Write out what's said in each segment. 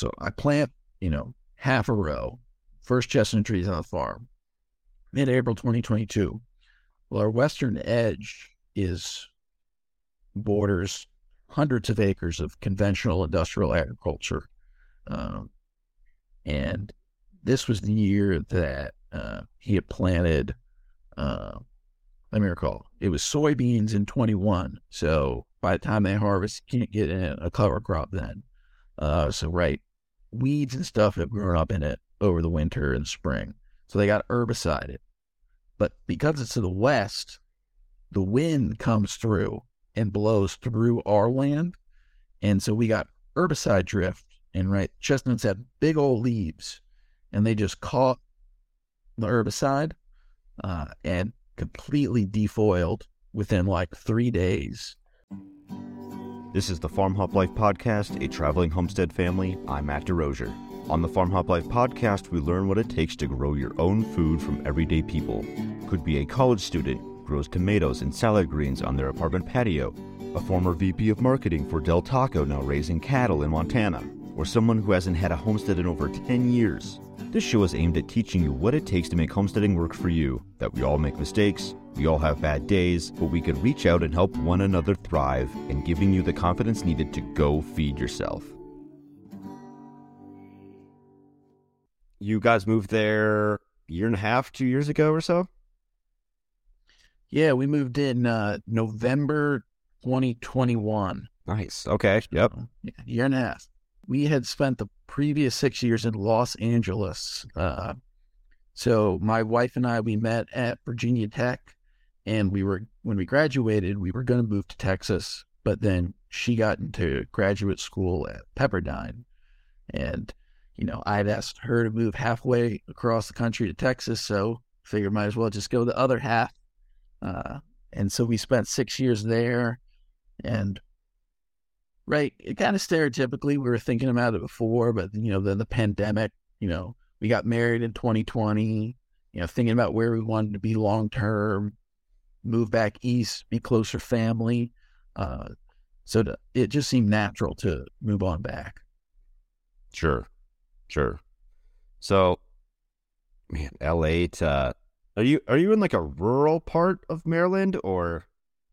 So I plant, you know, half a row, first chestnut trees on the farm, mid April 2022. Well, our western edge is borders hundreds of acres of conventional industrial agriculture. Um, and this was the year that uh, he had planted, uh, let me recall, it was soybeans in 21. So by the time they harvest, you can't get in a cover crop then. Uh, so, right, weeds and stuff have grown up in it over the winter and spring. So they got herbicided. But because it's to the west, the wind comes through and blows through our land. And so we got herbicide drift. And right, chestnuts have big old leaves and they just caught the herbicide uh, and completely defoiled within like three days. This is the Farm Hop Life Podcast, a traveling homestead family. I'm Matt DeRosier. On the Farm Hop Life Podcast, we learn what it takes to grow your own food from everyday people. Could be a college student, grows tomatoes and salad greens on their apartment patio, a former VP of marketing for Del Taco now raising cattle in Montana, or someone who hasn't had a homestead in over 10 years. This show is aimed at teaching you what it takes to make homesteading work for you, that we all make mistakes, we all have bad days, but we can reach out and help one another thrive, and giving you the confidence needed to go feed yourself. You guys moved there a year and a half, two years ago or so? Yeah, we moved in uh, November 2021. Nice. Okay. Yep. Yeah, year and a half. We had spent the previous six years in Los Angeles. Uh, so my wife and I, we met at Virginia Tech, and we were when we graduated, we were going to move to Texas, but then she got into graduate school at Pepperdine, and you know I'd asked her to move halfway across the country to Texas, so figured might as well just go the other half. Uh, and so we spent six years there, and right, it kind of stereotypically we were thinking about it before, but you know then the pandemic, you know we got married in 2020, you know thinking about where we wanted to be long term, move back east, be closer family. Uh, so to, it just seemed natural to move on back. Sure. Sure. So, man, LA to are you are you in like a rural part of Maryland or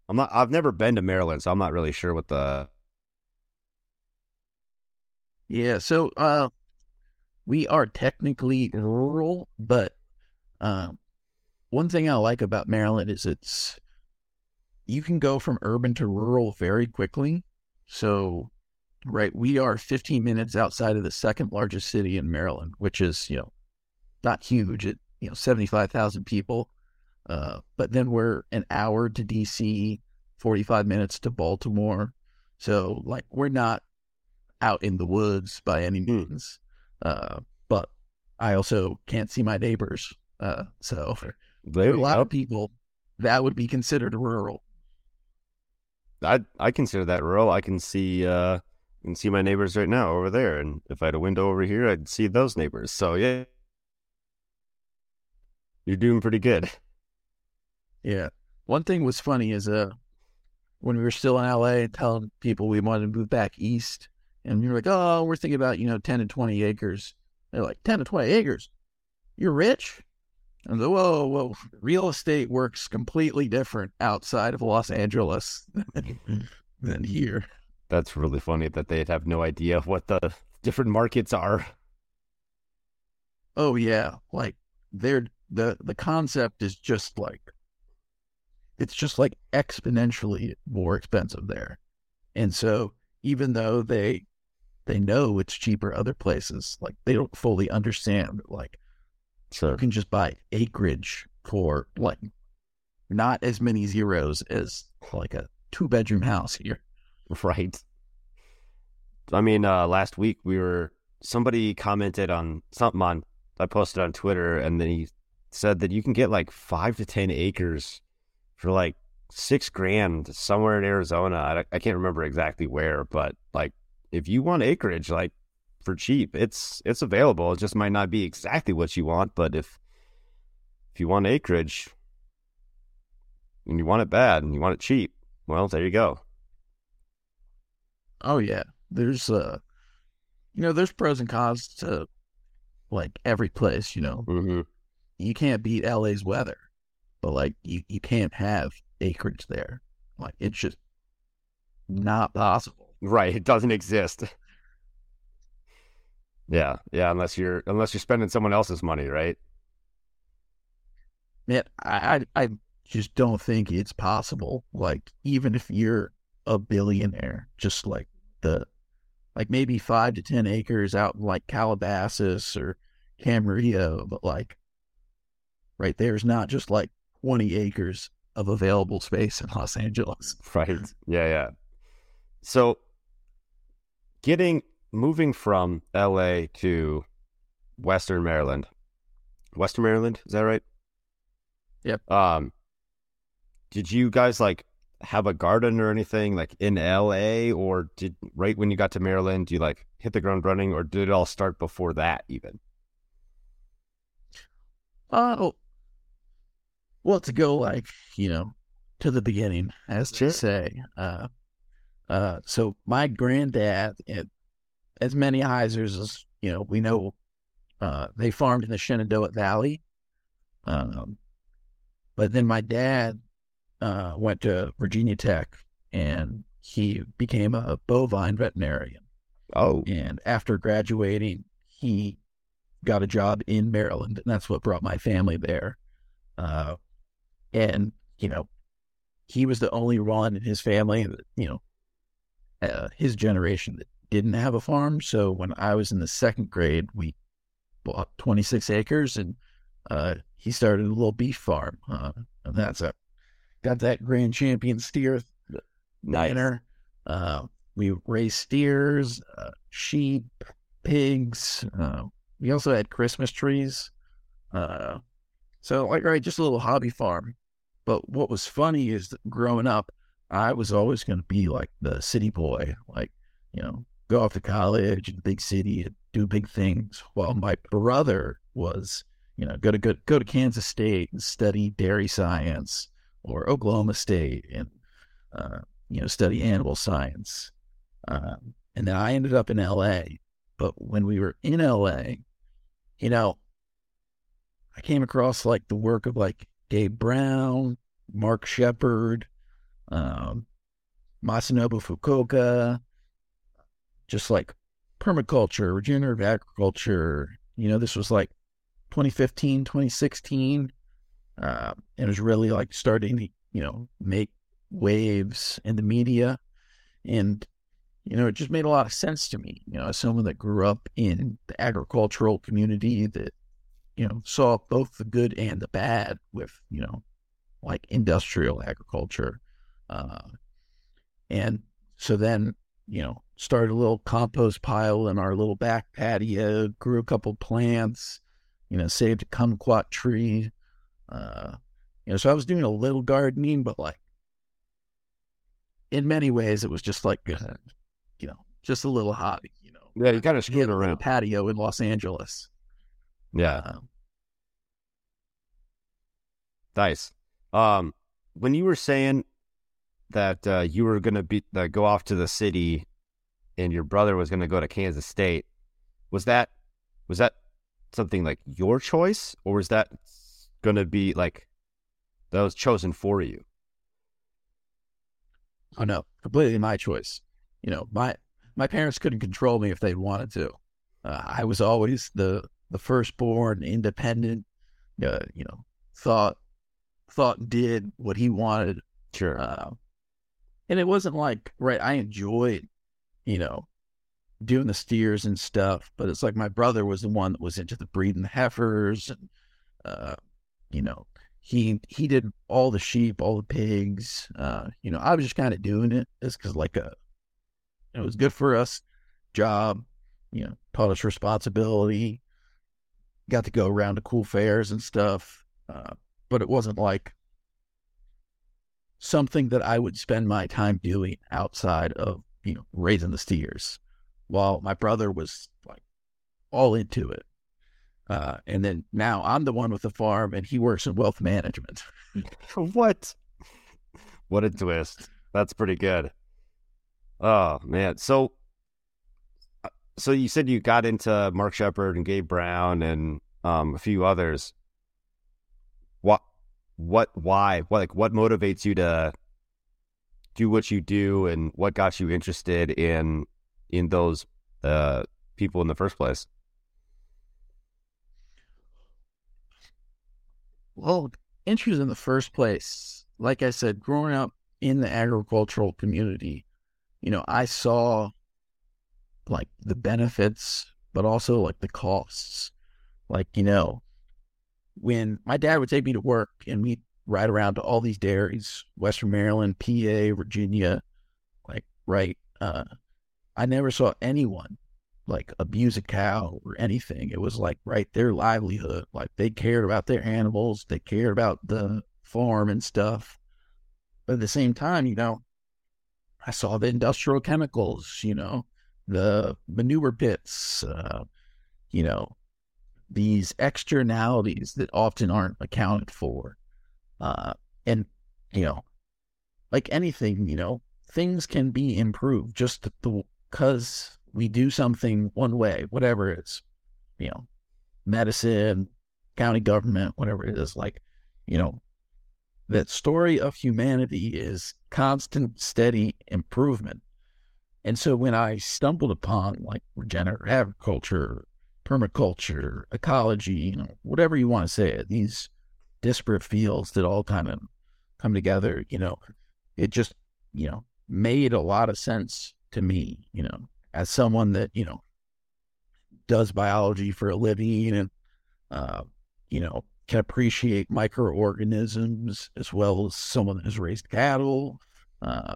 I'm not I've never been to Maryland, so I'm not really sure what the Yeah, so uh we are technically rural, but um one thing I like about Maryland is it's you can go from urban to rural very quickly. So, right, we are 15 minutes outside of the second largest city in Maryland, which is, you know, not huge. It, you know, 75,000 people. Uh, but then we're an hour to DC, 45 minutes to Baltimore. So, like, we're not out in the woods by any means. Uh, but I also can't see my neighbors. Uh, so, there a lot of people that would be considered rural. I I consider that rural. I can see uh I can see my neighbors right now over there, and if I had a window over here, I'd see those neighbors. So yeah, you're doing pretty good. Yeah. One thing was funny is uh when we were still in LA telling people we wanted to move back east and you're like, Oh, we're thinking about, you know, ten to twenty acres. They're like, ten to twenty acres? You're rich? And the whoa, whoa, real estate works completely different outside of Los Angeles than here. That's really funny that they'd have no idea what the different markets are. Oh yeah, like they're the the concept is just like it's just like exponentially more expensive there. And so even though they they know it's cheaper other places, like they don't fully understand like Sure. you can just buy acreage for like not as many zeros as like a two bedroom house here. Right. I mean, uh, last week we were somebody commented on something on I posted on Twitter, and then he said that you can get like five to ten acres for like six grand somewhere in Arizona. I, I can't remember exactly where, but like if you want acreage, like for cheap, it's it's available. It just might not be exactly what you want, but if if you want acreage and you want it bad and you want it cheap, well, there you go. Oh yeah. There's uh you know, there's pros and cons to like every place. You know, Mm-hmm. you can't beat LA's weather, but like you you can't have acreage there. Like it's just not possible. Right. It doesn't exist. Yeah. Yeah. Unless you're unless you're spending someone else's money, right? Man, I I, I just don't think it's possible. Like even if you're a billionaire, just like the like maybe five to ten acres out in like Calabasas or Camarillo, but like right there's not just like twenty acres of available space in Los Angeles. Right. Yeah. Yeah. So getting moving from LA to Western Maryland. Western Maryland, is that right? Yep. Um did you guys like have a garden or anything like in LA or did right when you got to Maryland, do you like hit the ground running or did it all start before that even? Oh, well, to go like you know to the beginning, as Sure. to say. Uh, uh, so my granddad, and as many Heizers as you know, we know, uh, they farmed in the Shenandoah Valley. Um, but then my dad uh, went to Virginia Tech, and he became a bovine veterinarian. Oh. And after graduating, he got a job in Maryland, and that's what brought my family there. Uh, and you know, he was the only one in his family that you know, uh, his generation that didn't have a farm. So when I was in the second grade, we bought 26 acres, and uh, he started a little beef farm. Uh, and that's a got that Grand Champion steer Nice. Uh, we raised steers, uh, sheep, pigs. Uh, we also had Christmas trees. Uh, so, like, right, just a little hobby farm. But what was funny is that growing up, I was always going to be like the city boy, like, you know, go off to college in the big city and do big things. While my brother was, you know, go to go, go to Kansas State and study dairy science, or Oklahoma State and uh, you know study animal science. Um, and then I ended up in L.A. But when we were in L.A., you know, I came across like the work of like Gabe Brown, Mark Shepard, um, Masanobu Fukuoka, just like permaculture, regenerative agriculture. You know, this was like 2015, 2016. Uh, and it was really like starting to, you know, make waves in the media. And, you know, it just made a lot of sense to me. You know, as someone that grew up in the agricultural community that, you know, saw both the good and the bad with, you know, like industrial agriculture. Uh, and so then, you know, started a little compost pile in our little back patio, grew a couple plants, you know, saved a kumquat tree. Uh, you know, so I was doing a little gardening, but like in many ways, it was just like, uh, you know, just a little hobby, you know. Yeah, you kind of a around. patio in Los Angeles. Yeah. Uh, Nice. Um, when you were saying that uh, you were going to be uh, go off to the city, and your brother was going to go to Kansas State, was that was that something like your choice, or was that going to be like that was chosen for you? oh no, completely my choice. You know, my my parents couldn't control me if they wanted to. Uh, I was always the the firstborn, independent. Uh, you know, thought thought did what he wanted. Sure. Uh, and it wasn't like right. I enjoyed, you know, doing the steers and stuff, but it's like my brother was the one that was into the breeding the heifers, and uh, you know, he he did all the sheep, all the pigs. Uh, you know, I was just kind of doing it just because like a, it was good for us, job, you know, taught us responsibility. Got to go around to cool fairs and stuff, uh, but it wasn't like something that I would spend my time doing outside of you know raising the steers, while my brother was like all into it. Uh, and then now I'm the one with the farm, and he works in wealth management. what? What a twist. That's pretty good. Oh man. So so you said you got into Mark Shepard and Gabe Brown and um, a few others. What, what, why, what, like, what motivates you to do what you do, and what got you interested in in those uh, people in the first place? Well, interest in the first place, like I said, growing up in the agricultural community, you know, I saw like the benefits, but also like the costs. Like, you know, when my dad would take me to work and we'd ride around to all these dairies, Western Maryland, PA, Virginia, like, right. Uh, I never saw anyone like abuse a cow or anything. It was like right their livelihood. Like they cared about their animals, they cared about the farm and stuff. But at the same time, you know, I saw the industrial chemicals, you know, the manure pits, uh, you know, these externalities that often aren't accounted for. Uh, and, you know, like anything, you know, things can be improved just because we do something one way, whatever it's, you know, medicine, county government, whatever it is, like, you know, that story of humanity is constant, steady improvement. And so when I stumbled upon like regenerative agriculture, permaculture, ecology, you know, whatever you want to say it, these disparate fields that all kind of come together, you know, it just, you know, made a lot of sense to me, you know, as someone that, you know, does biology for a living and, uh, you know, can appreciate microorganisms as well as someone that has raised cattle, uh,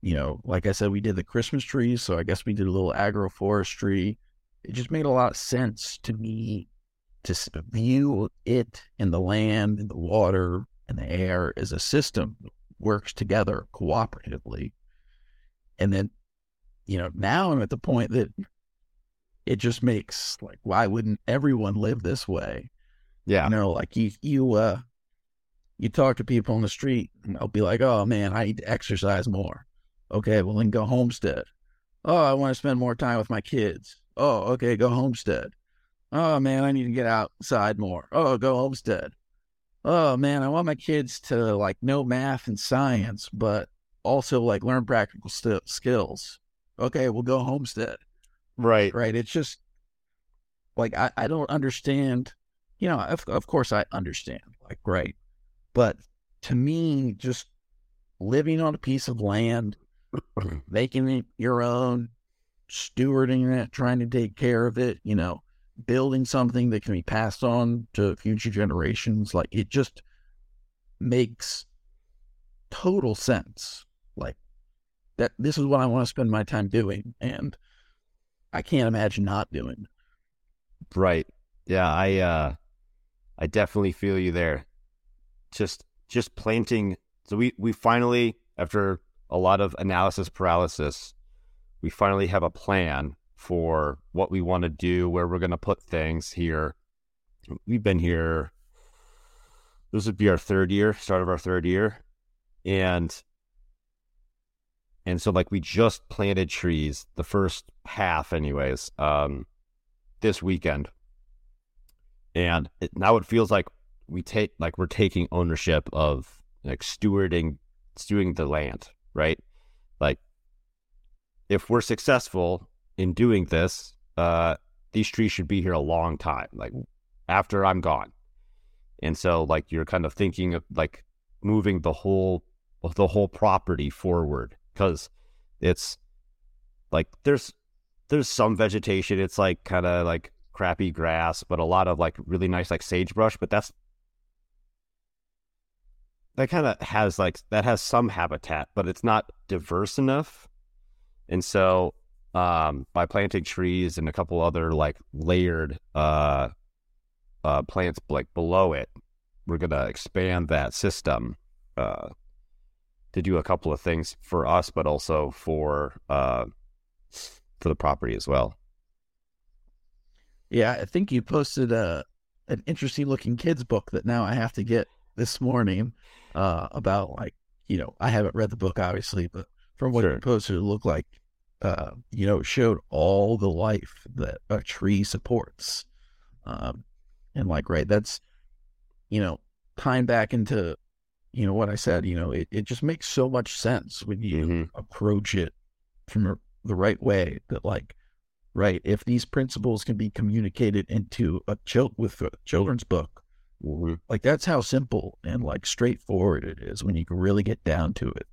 you know, like I said, we did the Christmas trees, so I guess we did a little agroforestry. It just made a lot of sense to me to view it and the land and the water and the air as a system that works together cooperatively. And then, you know, now I'm at the point that it just makes like, why wouldn't everyone live this way? Yeah. You know, like you, you, uh, you talk to people on the street and they'll be like, oh man, I need to exercise more. Okay, well then go homestead. Oh, I want to spend more time with my kids. Oh, okay, go homestead. Oh man, I need to get outside more. Oh, go homestead. Oh man, I want my kids to like know math and science, but also like learn practical st- skills. Okay, we'll go homestead. Right. Right. It's just like I, I don't understand. You know, of, of course I understand. Like, right. But to me, just living on a piece of land making it your own, stewarding it, trying to take care of it, you know, building something that can be passed on to future generations. Like it just makes total sense. Like that, this is what I want to spend my time doing. And I can't imagine not doing. Right. Yeah. I, uh, I definitely feel you there. Just, just planting. So we, we finally, after a lot of analysis paralysis, we finally have a plan for what we want to do, where we're going to put things here. We've been here, this would be our third year, start of our third year. And and so like we just planted trees, the first half anyways, um, this weekend. And it, now it feels like we take like we're taking ownership of like stewarding stewarding the land, right? If we're successful in doing this, uh, these trees should be here a long time, like after I'm gone. And so, like, you're kind of thinking of like moving the whole the whole property forward because it's like there's there's some vegetation. It's like kind of like crappy grass, but a lot of like really nice like sagebrush. But that's that kind of has like that has some habitat, but it's not diverse enough. And so um, by planting trees and a couple other like layered uh, uh, plants like below it, we're gonna expand that system uh, to do a couple of things for us, but also for uh, for the property as well. Yeah, I think you posted a an interesting looking kids book that now I have to get this morning uh, about like you know I haven't read the book obviously, but from what sure. you posted, it looked like uh, you know, showed all the life that a tree supports. Um, and like, right, that's, you know, tying back into, you know, what I said, you know, it, it just makes so much sense when you Mhm. approach it from a, the right way that like, right, if these principles can be communicated into a child with a children's book, Mhm. like that's how simple and like straightforward it is when you can really get down to it.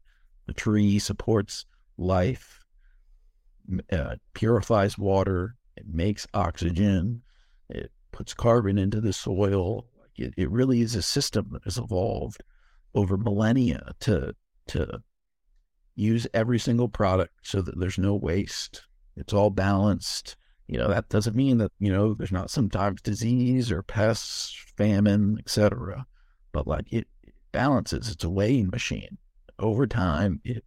The tree supports life, uh, purifies water, it makes oxygen, it puts carbon into the soil. It, it really is a system that has evolved over millennia to to use every single product so that there's no waste. It's all balanced. You know, that doesn't mean that, you know, there's not sometimes disease or pests, famine, etc. But like it, it balances. It's a weighing machine. Over time, it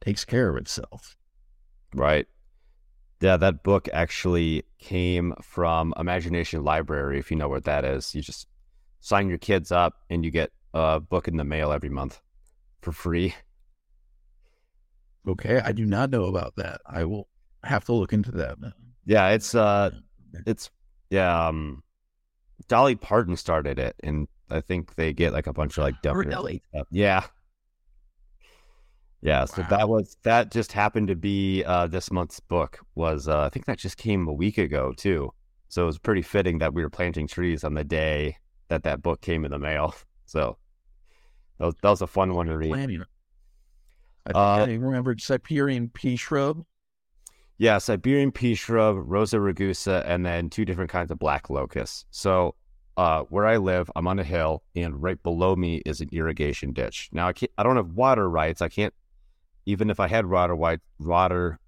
takes care of itself. Right. Yeah, that book actually came from Imagination Library, if you know what that is. You just sign your kids up and you get a book in the mail every month for free. Okay, I do not know about that. I will have to look into that. Now. Yeah, it's uh it's yeah, um Dolly Parton started it and I think they get like a bunch of like dumb Really? Yeah. Yeah, so Wow. that was that just happened to be uh this month's book was uh I think that just came a week ago too. So it was pretty fitting that we were planting trees on the day that that book came in the mail. So that was, that was a fun one to read. Planning. I Uh, I remembered Siberian pea shrub. Yeah, Siberian pea shrub, Rosa rugosa, and then two different kinds of black locusts. So, uh, where I live, I'm on a hill, and right below me is an irrigation ditch. Now, I can't, I don't have water rights. I can't, even if I had water right, water,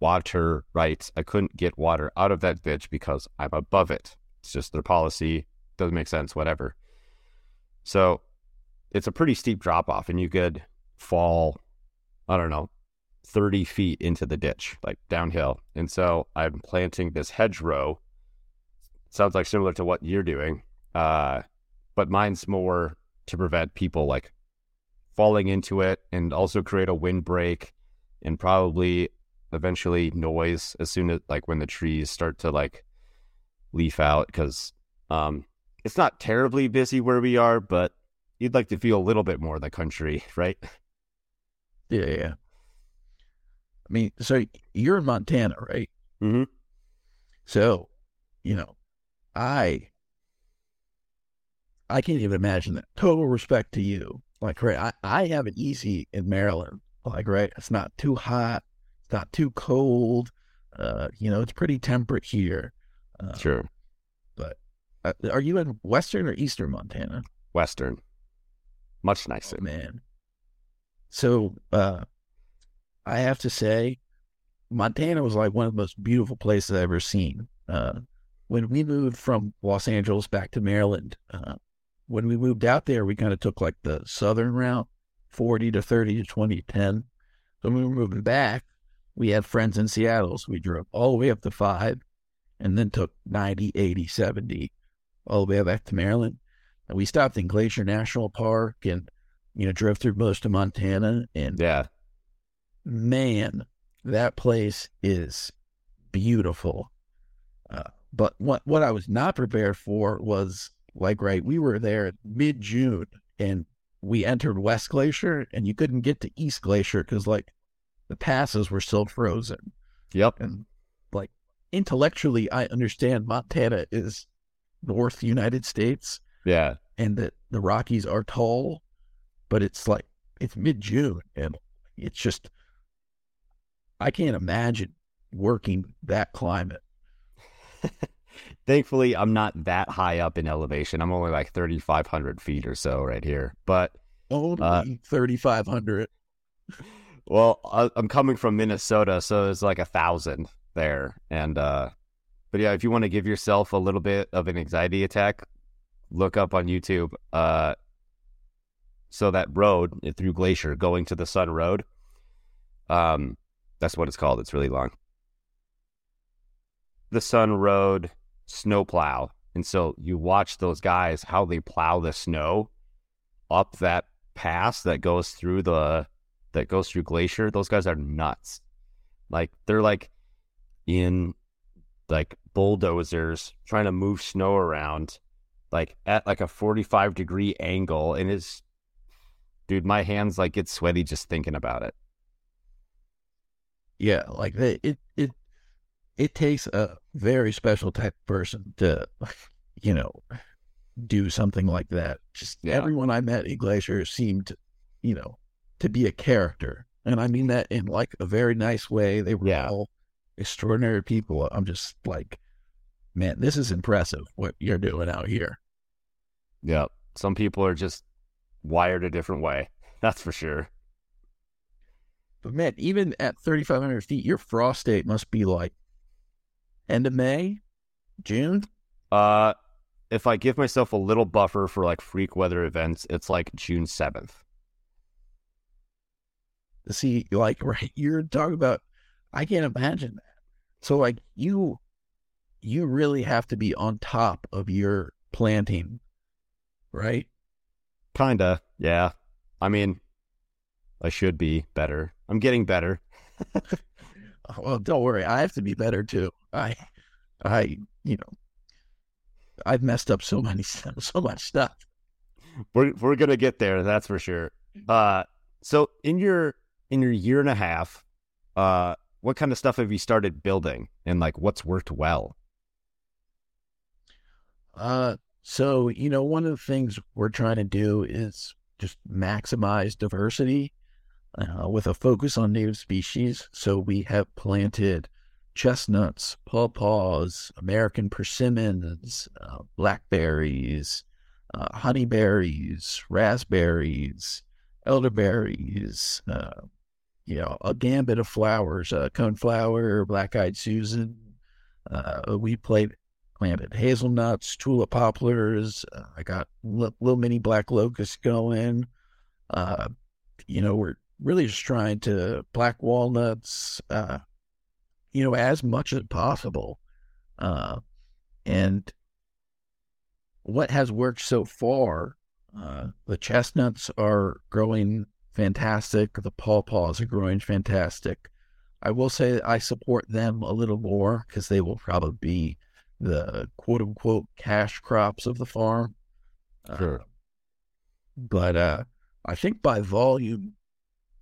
water rights, I couldn't get water out of that ditch because I'm above it. It's just their policy. Doesn't make sense. Whatever. So, it's a pretty steep drop off, and you could fall. I don't know, 30 feet into the ditch, like downhill. And so I'm planting this hedgerow. Sounds like similar to what you're doing. Uh, but mine's more to prevent people like falling into it and also create a windbreak and probably eventually noise as soon as like when the trees start to like leaf out because um it's not terribly busy where we are, but you'd like to feel a little bit more of the country, right? Yeah, yeah. I mean, so you're in Montana, right? Mm-hmm. So, you know, I I can't even imagine that. Total respect to you. Like, right, I, I have it easy in Maryland. Like, right, it's not too hot, it's not too cold. Uh, you know, it's pretty temperate here. Uh, Sure. But uh, are you in Western or Eastern Montana? Western. Much Oh, nicer. man. So, uh, I have to say, Montana was like one of the most beautiful places I've ever seen. Uh, when we moved from Los Angeles back to Maryland, uh, when we moved out there, we kind of took like the southern route, 40 to 30 to 2010. So when we were moving back, we had friends in Seattle. So we drove all the way up to five and then took 90, 80, 70 all the way back to Maryland. And we stopped in Glacier National Park and, you know, drove through most of Montana. And Yeah. man, that place is beautiful. Uh, but what what I was not prepared for was like right, we were there mid June and we entered West Glacier and you couldn't get to East Glacier because like the passes were still frozen. Yep. And like intellectually, I understand Montana is North United States Yeah. and that the Rockies are tall, but it's like it's mid June and it's just I can't imagine working that climate. Thankfully, I'm not that high up in elevation. I'm only like 3,500 feet or so right here. But, Only Uh, thirty five hundred. well, I- I'm coming from Minnesota, so it's like a thousand there. And, uh, but yeah, if you want to give yourself a little bit of an anxiety attack, look up on YouTube. Uh, so that road through Glacier going to the Sun Road, um, that's what it's called. It's really long. The Sun Road snowplow. And so you watch those guys, how they plow the snow up that pass that goes through the, that goes through Glacier. Those guys are nuts. Like they're like in like bulldozers trying to move snow around like at like a 45 degree angle and it's dude my hands like get sweaty just thinking about it yeah like it it it, takes a very special type of person to you know do something like that. Just Yeah. everyone i met in glacier seemed you know to be a character. And i mean that in like a very nice way. They were Yeah. all extraordinary people. I'm just like man this is impressive what you're doing out here. Yeah. Some people are just wired a different way. That's for sure. But man, even at 3,500 feet, your frost date must be like end of May, June. uh if i give myself a little buffer for like freak weather events it's like june 7th To see, like, right, you're talking about. I can't imagine that. So, like, you, you really have to be on top of your planting, right? kinda yeah i mean i should be better i'm getting better Well, don't worry, I have to be better too. I, I, you know, I've messed up so many, so much stuff. we're we're gonna get there that's for sure uh so in your in your year and a half uh what kind of stuff have you started building and like what's worked well Uh, so you know, one of the things we're trying to do is just maximize diversity uh, with a focus on native species. So we have planted chestnuts, pawpaws, American persimmons, uh, blackberries, uh, honeyberries, raspberries, elderberries. Uh, you know, a gambit of flowers, uh, coneflower, black-eyed Susan. Uh, we played planted hazelnuts, tulip poplars. Uh, I got li- little mini black locust going. Uh, you know, we're really just trying to black walnuts, uh, you know, as much as possible. Uh, and what has worked so far, uh, the chestnuts are growing fantastic. The pawpaws are growing fantastic. I will say I support them a little more because they will probably be the quote unquote cash crops of the farm. Sure. Uh, but uh, I think by volume,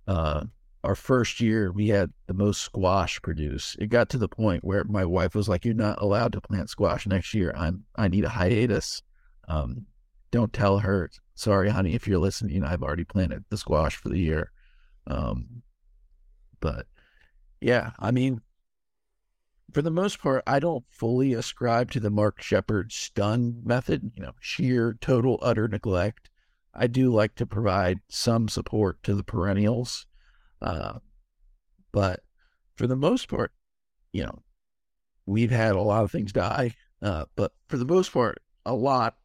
uh, our first year we had the most squash produced. It got to the point where my wife was like, "You're not allowed to plant squash next year. I'm I need a hiatus." Um, don't tell her. Sorry, honey, if you're listening, I've already planted the squash for the year. Um, but yeah, I mean, for the most part, I don't fully ascribe to the Mark Shepard stun method, you know, sheer total utter neglect. I do like to provide some support to the perennials. Uh, but for the most part, you know, we've had a lot of things die. Uh, but for the most part, a lot,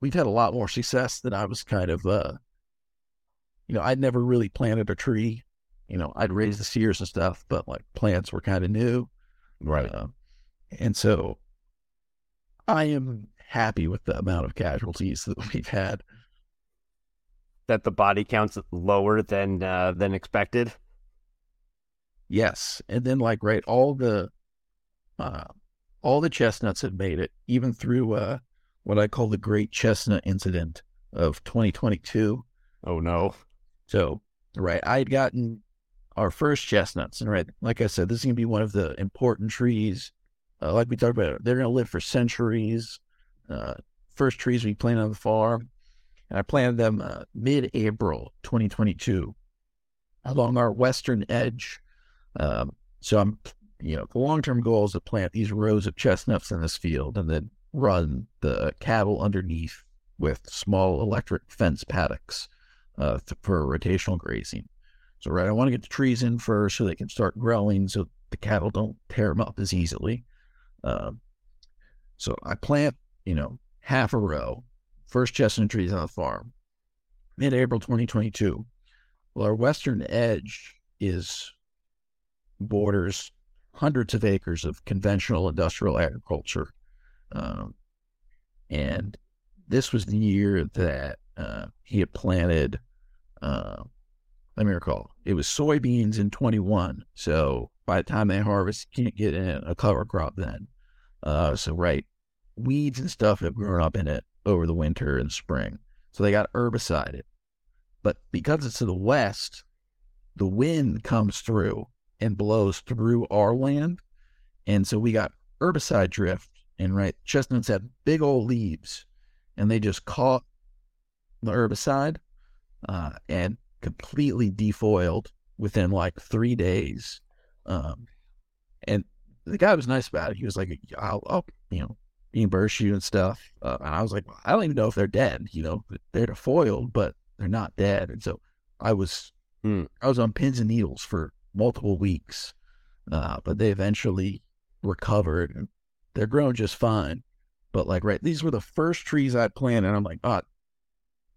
we've had a lot more success than I was kind of, uh, you know, I'd never really planted a tree. You know, I'd raised the sears and stuff, but like plants were kind of new. right Uh, and so I am happy with the amount of casualties that we've had. That the body counts lower than uh, than expected Yes. And then like right, all the uh all the chestnuts have made it, even through uh what I call the great chestnut incident of twenty twenty two. oh no So right, I had gotten our first chestnuts, and right, like I said, this is gonna be one of the important trees. Uh, like we talked about, they're gonna live for centuries. Uh, first trees we planted on the farm, I planted them uh, mid-April 2022 along our western edge. Um, so I'm, you know, the long-term goal is to plant these rows of chestnuts in this field, and then run the cattle underneath with small electric fence paddocks uh, for rotational grazing. So, right, I want to get the trees in first so they can start growing so the cattle don't tear them up as easily. Um, so, I plant, you know, half a row, first chestnut trees on the farm, mid April 2022. Well, our western edge is borders hundreds of acres of conventional industrial agriculture. Um, and this was the year that uh, he had planted uh, let me recall. It was soybeans in 21. So by the time they harvest, you can't get in a cover crop then. Uh, so right, weeds and stuff have grown up in it over the winter and spring. So they got herbicided. But because it's to the west, the wind comes through and blows through our land. And so we got herbicide drift. And right, chestnuts have big old leaves and they just caught the herbicide uh, and completely defoiled within like three days. Um, and the guy was nice about it. He was like, I'll, I'll you know, reimburse you and stuff. Uh, and I was like, well, I don't even know if they're dead. You know, they're defoiled, but they're not dead. And so I was, Hmm. I was on pins and needles for multiple weeks. Uh, but they eventually recovered and they're growing just fine. But like, right, these were the first trees I'd planted. And I'm like, oh,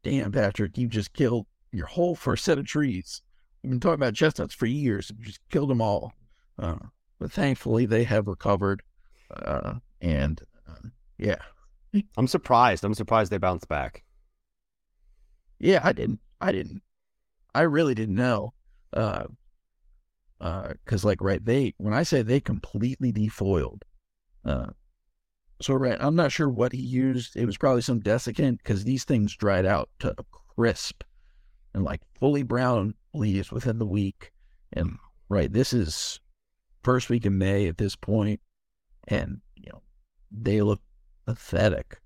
damn, Patrick, you just killed your whole first set of trees. I've been talking about chestnuts for years. You just killed them all. Uh, but thankfully, they have recovered. Uh, and yeah, I'm surprised. I'm surprised they bounced back. yeah, I didn't, I didn't, I really didn't know. Uh, uh, cause like, right, they, when I say they completely defoiled, uh, so right, I'm not sure what he used. It was probably some desiccant because these things dried out to a crisp and like fully brown leaves within the week. And right, this is first week in May at this point, and they look pathetic.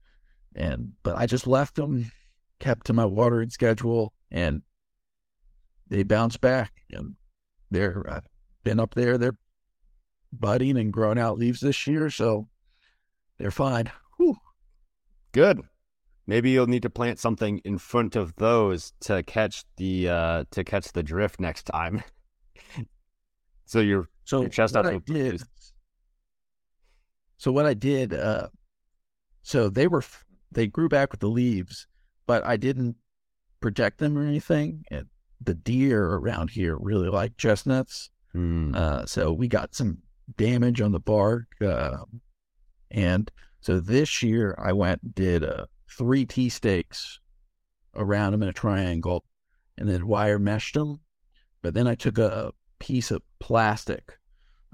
And but I just left them, kept to my watering schedule, and they bounced back. And they're uh, been up there. They're budding and growing out leaves this year, so they're fine. Whew. Good. Maybe you'll need to plant something in front of those to catch the uh to catch the drift next time. so you're So Your chestnuts will did. So what I did, uh, so they were they grew back with the leaves, but I didn't protect them or anything. And the deer around here really like chestnuts, Hmm. uh, so we got some damage on the bark. Uh, and so this year I went and did uh, three T stakes around them in a triangle, and then wire meshed them. But then I took a piece of plastic,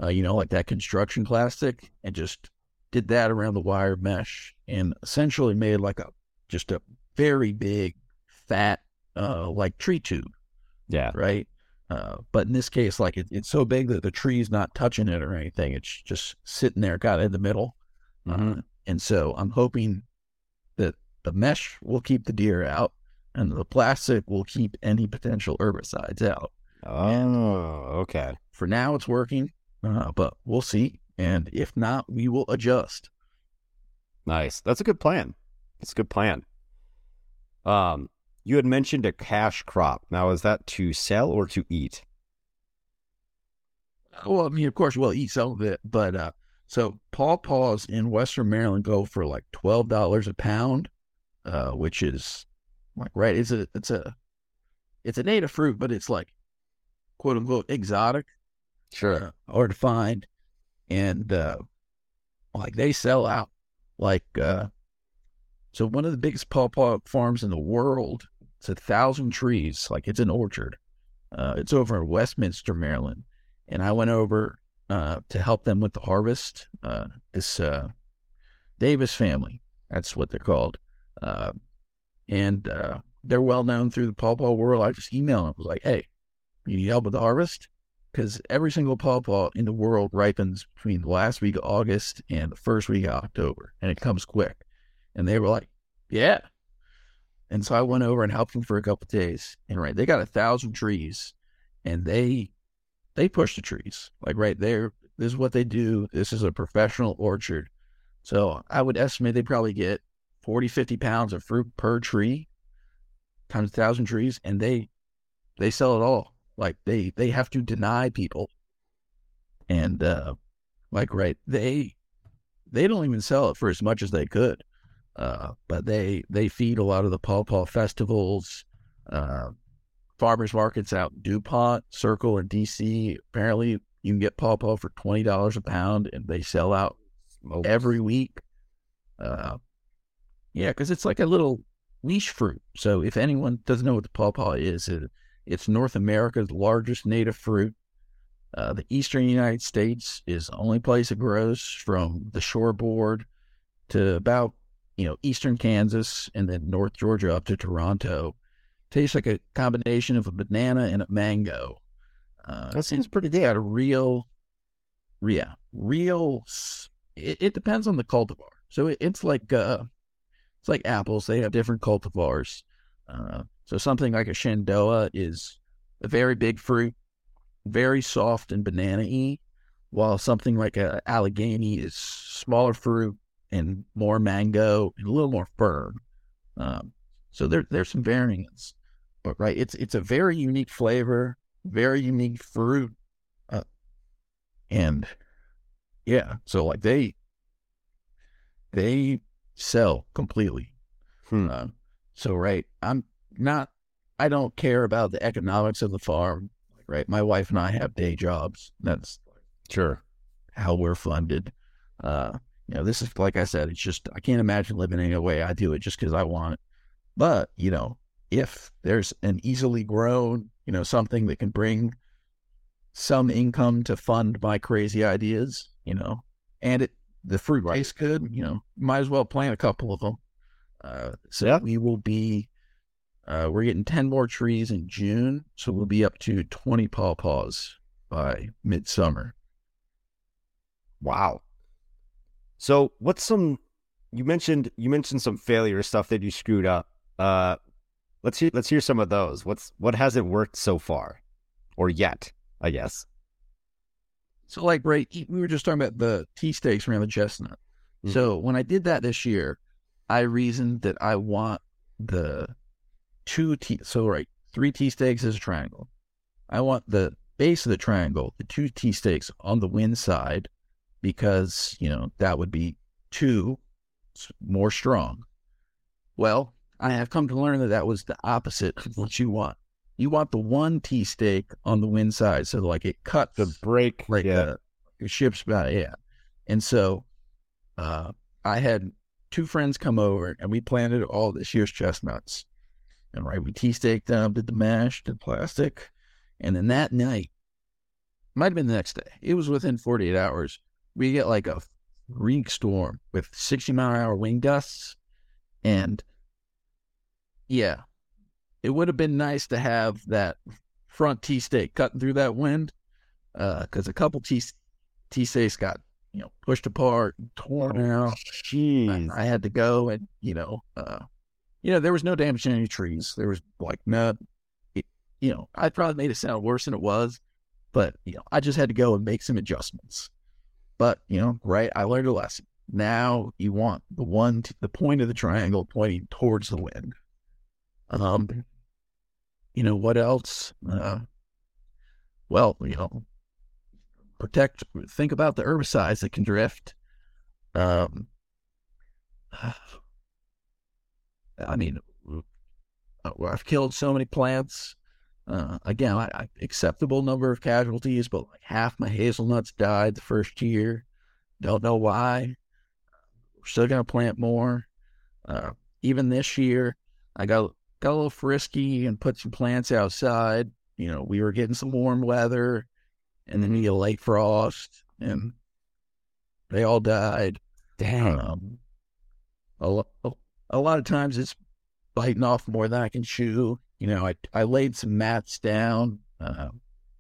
uh, you know, like that construction plastic, and just did that around the wire mesh, and essentially made like a just a very big, fat, uh, like tree tube yeah. right? Uh, but in this case, like it, it's so big that the tree's not touching it or anything. It's just sitting there, kind of in the middle. Mhm. Uh, and so I'm hoping that the mesh will keep the deer out and the plastic will keep any potential herbicides out. Oh, okay. For now, it's working, uh, but we'll see. And if not, we will adjust. Nice. That's a good plan. That's a good plan. Um, you had mentioned a cash crop. Now, is that to sell or to eat? Well, I mean, of course, we'll eat some of it, but uh, so pawpaws in Western Maryland go for like twelve dollars a pound, uh, which is like right. It's a it's a it's a native fruit, but it's like quote unquote exotic, uh, hard to find, and uh, like they sell out. Like uh, so, one of the biggest pawpaw farms in the world. It's a thousand trees. Like it's an orchard. Uh, it's over in Westminster, Maryland and I went over uh, to help them with the harvest. Uh, this uh, Davis family, that's what they're called, uh, and uh, they're well known through the pawpaw world. I just emailed them. I was like, "Hey, you need help with the harvest?" Because every single pawpaw in the world ripens between the last week of August and the first week of October, and it comes quick. And they were like, "Yeah." And so I went over and helped them for a couple days. And right, they got a thousand trees, and they they push the trees. Like right there, this is what they do. This is a professional orchard. So I would estimate they probably get 40, 50 pounds of fruit per tree times a thousand trees. And they, they sell it all. Like they, they have to deny people. And, uh, like, right, they, they don't even sell it for as much as they could. Uh, but they, they feed a lot of the pawpaw festivals, uh, farmers markets out DuPont, Circle, and DC. Apparently, you can get pawpaw for twenty dollars a pound, and they sell out Smokes. every week. Uh, yeah, because it's like a little leash fruit. So if anyone doesn't know what the pawpaw is, it, it's North America's largest native fruit. Uh, the eastern United States is the only place it grows from the shoreboard to about, you know, eastern Kansas and then North Georgia up to Toronto. Tastes like a combination of a banana and a mango. Uh, That seems pretty got a real, yeah, real. It, it depends on the cultivar. So it, it's like uh, it's like apples. They have different cultivars. Uh, so something like a Shenandoah is a very big fruit, very soft and banana-y, while something like a Allegheny is smaller fruit and more mango and a little more firm. Um, so there there's some variance, but right, it's it's a very unique flavor, very unique fruit, uh, and yeah, so like they they sell completely. Hmm. Uh, so right, I'm not. I don't care about the economics of the farm. Right, my wife and I have day jobs. That's Sure. how we're funded. Uh, you know, this is like I said, it's just I can't imagine living any way. I do it just because I want it. But you know, if there's an easily grown, you know, something that can bring some income to fund my crazy ideas, you know, and it the fruit tastes good, you know, might as well plant a couple of them. Uh, so Yeah. we will be. Uh, we're getting ten more trees in June, so we'll be up to twenty pawpaws by midsummer. Wow. So what's some you mentioned you mentioned some failure stuff that you screwed up. Uh let's hear let's hear some of those. What's what hasn't worked so far? Or yet, I guess. So, like, right, we were just talking about the T stakes around the chestnut. Mhm. So, when I did that this year, I reasoned that I want the two T. So, right, three T stakes is a triangle. I want the base of the triangle, the two T stakes on the wind side, because you know that would be two more strong. Well, I have come to learn that that was the opposite of what you want. You want the one T stake on the wind side, so like it cuts The break like yeah. your ship's about yeah. And so, uh, I had two friends come over and we planted all this year's chestnuts. And right, we T staked them, did the mash, did plastic, and then that night, might have been the next day. It was within 48 hours. We get like a freak storm with 60 mile an hour wind gusts, and yeah, it would have been nice to have that front T stake cutting through that wind because a couple T T stakes got you know pushed apart, torn out. Jeez. I, I had to go and you know, uh, you know, there was no damage to any trees. There was like no, it, you know, I probably made it sound worse than it was, but you know, I just had to go and make some adjustments. But you know, right, I learned a lesson. Now you want the one, t- the point of the triangle pointing towards the wind. Um, you know what else? Uh, well, you know, protect. Think about the herbicides that can drift. Um, I mean, uh, I've killed so many plants. Uh, again, I, I, acceptable number of casualties, but like half my hazelnuts died the first year. Don't know why. We're still gonna plant more. Uh, even this year, I got got a little frisky and put some plants outside. You know, we were getting some warm weather, and then we get a late frost, and they all died. Damn. Um, a, lo- a lot of times it's biting off more than I can chew. You know, I I laid some mats down uh,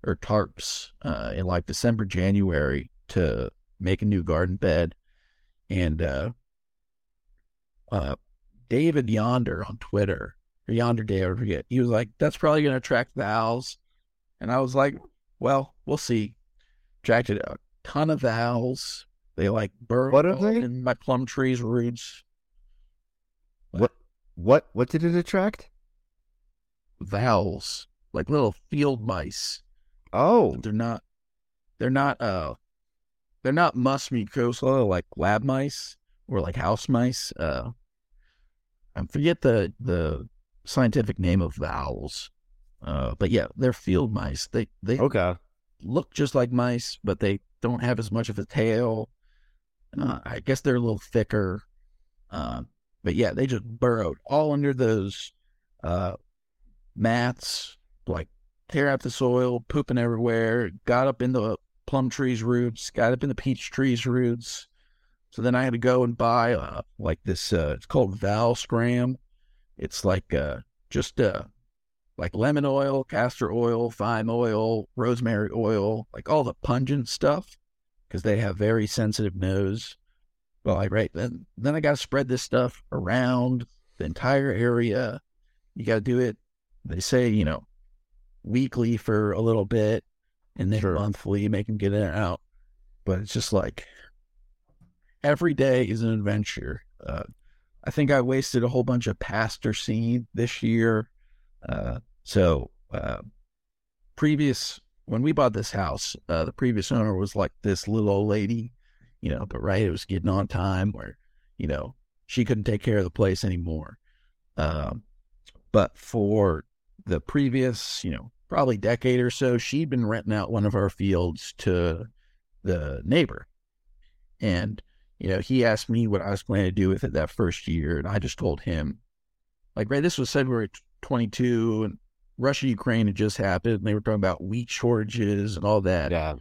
or tarps uh, in like December, January to make a new garden bed, and uh, uh, David Yonder on Twitter or Yonder Day, I forget. He was like, "That's probably going to attract the voles," and I was like, "Well, we'll see." Attracted a ton of voles. They like burrow What are they? in my plum tree's roots. What what what did it attract? Voles, like little field mice. Oh. But they're not. They're not. Uh, they're not Mus musculus like lab mice or like house mice. Uh, I forget the the scientific name of voles. Uh, but yeah, they're field mice. They they Okay. look just like mice, but they don't have as much of a tail. Uh, I guess they're a little thicker. Uh, but yeah, they just burrowed all under those uh, mats, like tear out the soil, pooping everywhere. Got up in the plum trees' roots, got up in the peach trees' roots. So then I had to go and buy uh, like this. Uh, it's called Vole Scram. It's like uh, just uh, like lemon oil, castor oil, thyme oil, rosemary oil, like all the pungent stuff, because they have very sensitive nose. Well, I right then then I got to spread this stuff around the entire area. You got to do it. They say you know weekly for a little bit, and then Sure. monthly, make them get in and out. But it's just like every day is an adventure. Uh, I think I wasted a whole bunch of pasture seed this year. Uh, so uh, previous when we bought this house, uh, the previous owner was like this little old lady, you know, but right, it was getting on time where, you know, she couldn't take care of the place anymore. Um, but for the previous, you know, probably decade or so, she'd been renting out one of our fields to the neighbor. And, you know, he asked me what I was planning to do with it that first year. And I just told him, like, right, this was February 22, and Russia Ukraine had just happened. And they were talking about wheat shortages and all that. Yeah.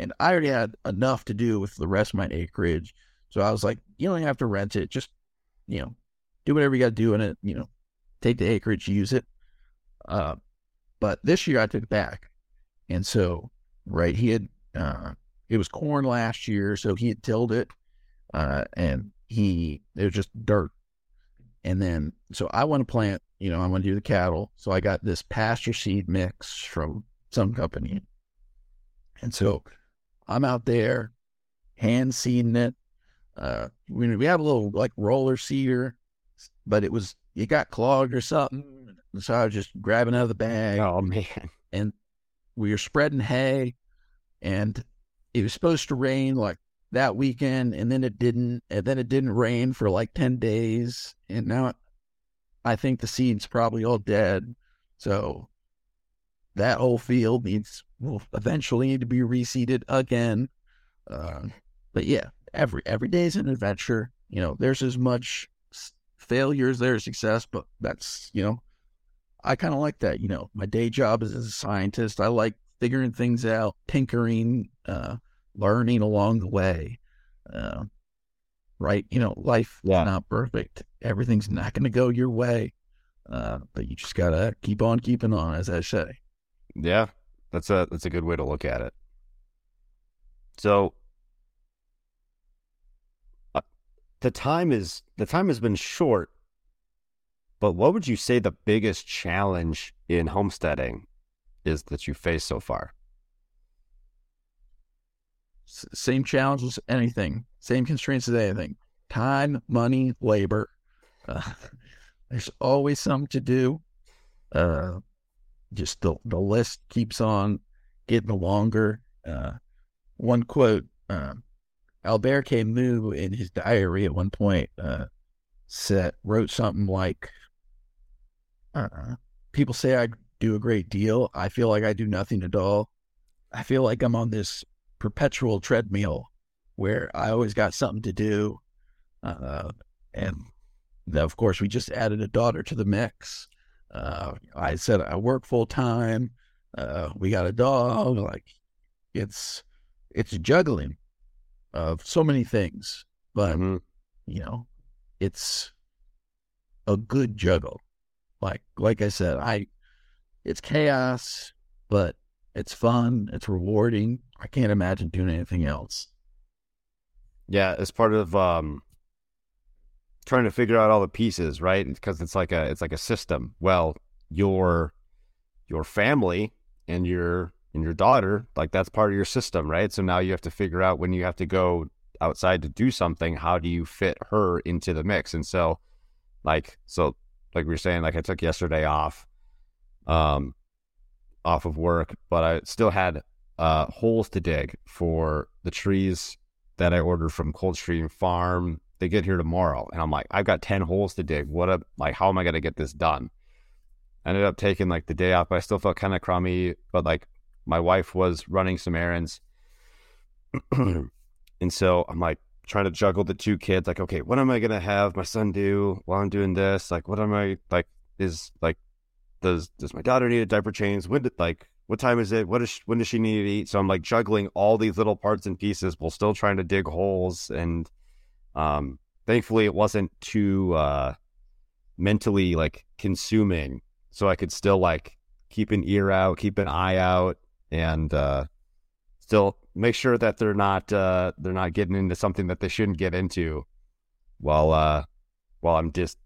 And I already had enough to do with the rest of my acreage. So I was like, you don't have to rent it. Just, you know, do whatever you got to do in it. You know, take the acreage, use it. Uh, but this year I took it back. And so, right, he had, uh, it was corn last year. So he had tilled it. Uh, and he, it was just dirt. And then, so I want to plant, you know, I want to do the cattle. So I got this pasture seed mix from some company. And so I'm out there hand seeding it. Uh, we, we have a little like roller seeder, but it was, it got clogged or something. So I was just grabbing out of the bag Oh man. and we were spreading hay and it was supposed to rain like that weekend and then it didn't and then it didn't rain for like 10 days and now i think the seed's probably all dead so that whole field needs will eventually need to be reseeded again uh, but yeah every every day is an adventure you know there's as much s- failure as success but that's you know I kind of like that. You know, my day job is as a scientist. I like figuring things out, tinkering, uh, learning along the way. Uh, right? You know, life Yeah. is not perfect. Everything's not going to go your way. Uh, but you just gotta keep on keeping on, as I say. Yeah, that's a that's a good way to look at it. So uh, the time is the time has been short, but what would you say the biggest challenge in homesteading is that you face so far? S- same challenge as anything, same constraints as anything. Time, money, labor. Uh, there's always something to do. Uh, just the the list keeps on getting longer. Uh, one quote: uh, Albert Camus in his diary at one point uh, said wrote something like, uh, "People say I do a great deal. I feel like I do nothing at all. I feel like I'm on this perpetual treadmill where I always got something to do. Uh, and of course, we just added a daughter to the mix. Uh, I said I work full time. Uh, we got a dog. Like it's it's juggling of so many things, but Mhm. you know, it's a good juggle. Like like I said, I it's chaos, but it's fun, it's rewarding. I can't imagine doing anything else. Yeah, as part of um trying to figure out all the pieces, right? Because it's like a it's like a system. Well, your your family and your and your daughter, like that's part of your system, right? So now you have to figure out when you have to go outside to do something, how do you fit her into the mix? And so like so like we were saying, like I took yesterday off um off of work, but I still had uh holes to dig for the trees that I ordered from Coldstream Farm. They get here tomorrow, and I'm like, I've got ten holes to dig. What a like, how am I gonna get this done? I ended up taking like the day off, but I still felt kind of crummy. But like, my wife was running some errands, and so I'm like trying to juggle the two kids. Like, okay, what am I gonna have my son do while I'm doing this? Like, what am I like? Is like does does my daughter need a diaper change? When did like what time is it? What is she, when does she need to eat? So I'm like juggling all these little parts and pieces while still trying to dig holes. And um, thankfully, it wasn't too uh, mentally like consuming, so I could still like keep an ear out, keep an eye out, and uh, still make sure that they're not uh, they're not getting into something that they shouldn't get into while uh, while I'm just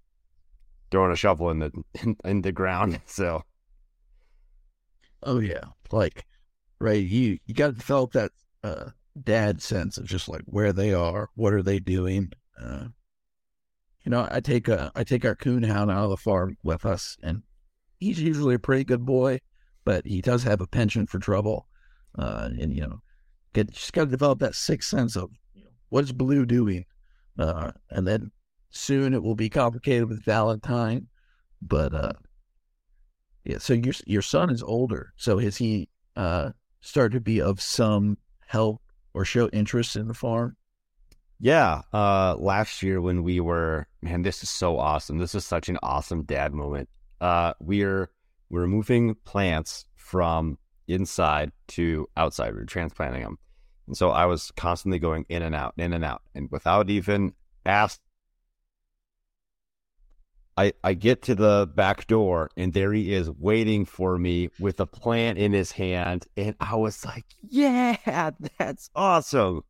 throwing a shovel in the in, in the ground. So, oh yeah, like right, you you got to develop that uh, dad sense of just like where they are, what are they doing. Uh, you know, I take a I take our coon hound out of the farm with us, and he's usually a pretty good boy, but he does have a penchant for trouble. Uh, and you know, get just got to develop that sixth sense of you know, what is Blue doing, uh, and then soon it will be complicated with Valentine. But uh, yeah, so your your son is older, so has he uh started to be of some help or show interest in the farm? Yeah, uh, last year when we were, man, this is so awesome. This is such an awesome dad moment. Uh, we're we're moving plants from inside to outside. We're transplanting them, and so I was constantly going in and out, in and out, and without even ask, I I get to the back door, and there he is waiting for me with a plant in his hand, and I was like, "Yeah, that's awesome."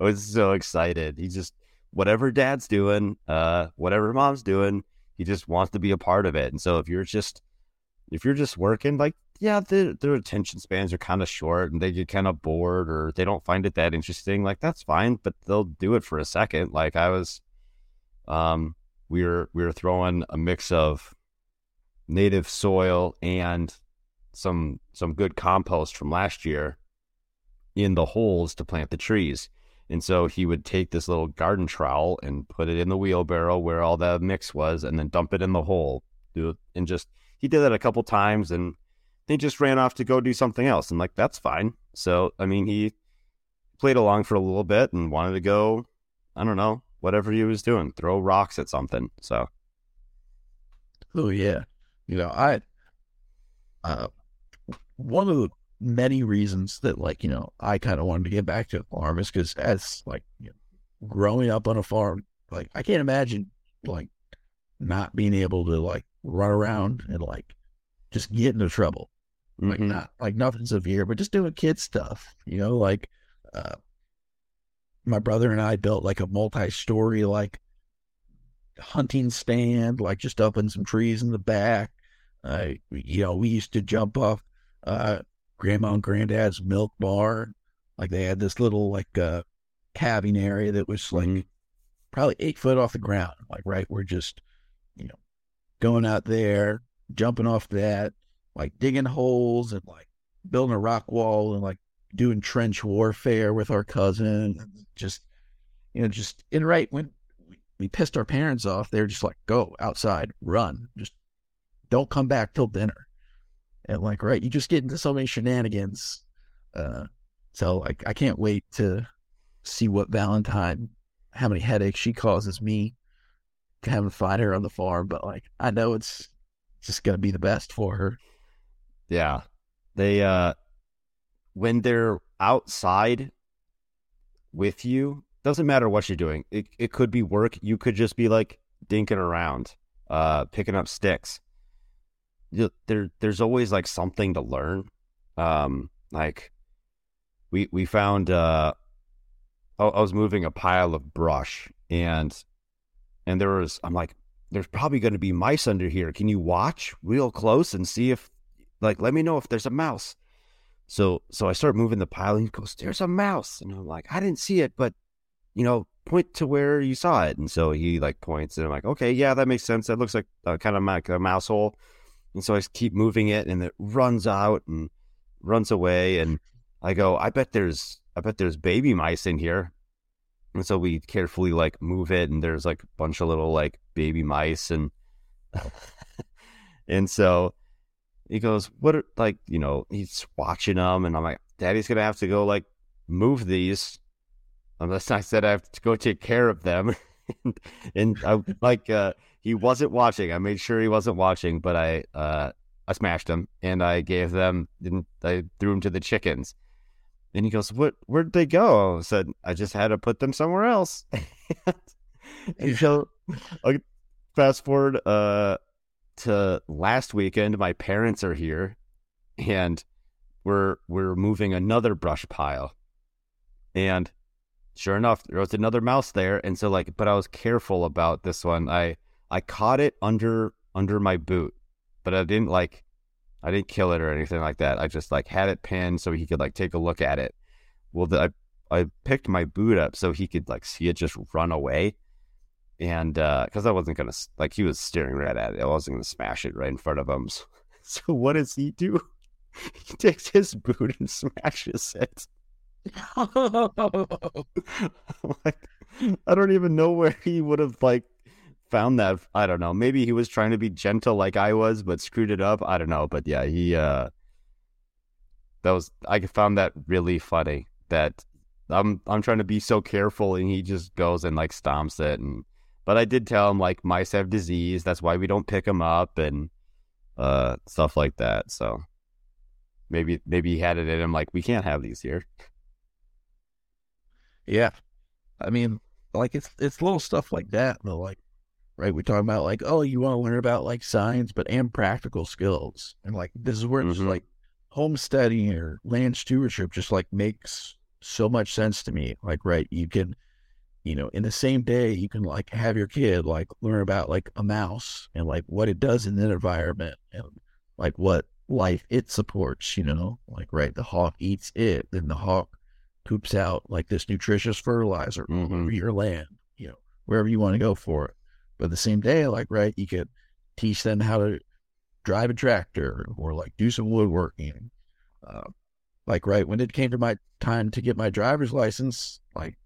I was so excited. He just whatever dad's doing, uh, whatever mom's doing, he just wants to be a part of it. And so if you're just if you're just working, like yeah, their their attention spans are kind of short and they get kind of bored or they don't find it that interesting. Like that's fine, but they'll do it for a second. Like I was, um, we were we were throwing a mix of native soil and some some good compost from last year in the holes to plant the trees. And so he would take this little garden trowel and put it in the wheelbarrow where all the mix was and then dump it in the hole. Do and just he did that a couple times and he just ran off to go do something else. And like that's fine. So I mean he played along for a little bit and wanted to go, I don't know, whatever he was doing, throw rocks at something. So Oh yeah. You know, I uh one of the many reasons that like you know I kind of wanted to get back to the farm is because as like you know, growing up on a farm, like I can't imagine like not being able to like run around and like just get into trouble, like Mhm. not like nothing severe, but just doing kid stuff. You know, like uh, my brother and I built like a multi-story like hunting stand, like just up in some trees in the back. Uh, you know, we used to jump off uh, grandma and granddad's milk bar. Like they had this little like uh, calving area that was like Mhm. probably eight foot off the ground. Like right, we're just you know going out there, jumping off that, like digging holes and like building a rock wall and like doing trench warfare with our cousin. Just you know, just and right when we- pissed our parents off, they were just like, "Go outside, run, just don't come back till dinner." And like, right, you just get into so many shenanigans. Uh, so like, I can't wait to see what Valentine, how many headaches she causes me having to find her on the farm. But like, I know it's just gonna be the best for her. Yeah. They uh when they're outside with you, doesn't matter what you're doing. It it could be work. You could just be like dinking around, uh picking up sticks. There there's always like something to learn. Um like we we found uh I I was moving a pile of brush and and there was I'm like there's probably going to be mice under here. Can you watch real close and see if like let me know if there's a mouse so so i start moving the pile and he goes there's a mouse. And i'm like i didn't see it but you know point to where you saw it. And so he like points and i'm like okay yeah that makes sense. That looks like uh, kind of like a mouse hole. And so i keep moving it and it runs out and runs away and i go i bet there's i bet there's baby mice in here. And so we carefully like move it and there's like a bunch of little like baby mice and and so he goes, "What are like you know?" He's watching them, and I'm like, "Daddy's gonna have to go like move these." Unless I said I have to go take care of them, and, and I like uh, he wasn't watching. I made sure he wasn't watching, but I uh, I smashed them and I gave them and I threw them to the chickens. And he goes, "What? Where'd they go?" I said, "I just had to put them somewhere else." and so, like, fast forward uh, to last weekend. My parents are here, and we're we're moving another brush pile, and sure enough, there was another mouse there. And so, like, but I was careful about this one. I I caught it under under my boot, but I didn't like I didn't kill it or anything like that. I just like had it pinned so he could like take a look at it. Well, the, I I picked my boot up so he could like see it just run away, and because uh, I wasn't gonna like he was staring right at it, I wasn't gonna smash it right in front of him. So, so what does he do? He takes his boot and smashes it. like, I don't even know where he would have like found that. I don't know. Maybe he was trying to be gentle like I was, but screwed it up. I don't know. But yeah, he uh that was I found that really funny that I'm I'm trying to be so careful and he just goes and like stomps it and but I did tell him like mice have disease, that's why we don't pick them up and uh stuff like that. So maybe maybe he had it in him like we can't have these here. Yeah. I mean, like it's it's little stuff like that though, like right? We talk about like, oh, you want to learn about like science, but and practical skills, and like this is where mm-hmm. just like homesteading or land stewardship just like makes so much sense to me. Like, right, you can, you know, in the same day, you can like have your kid like learn about like a mouse and like what it does in that environment and like what life it supports, you know, like, right, the hawk eats it, then the hawk poops out like this nutritious fertilizer mm-hmm. over your land, you know, wherever you want to go for it. But the same day, like, right, you could teach them how to drive a tractor or like do some woodworking. Uh, like, right, when it came to my time to get my driver's license, like,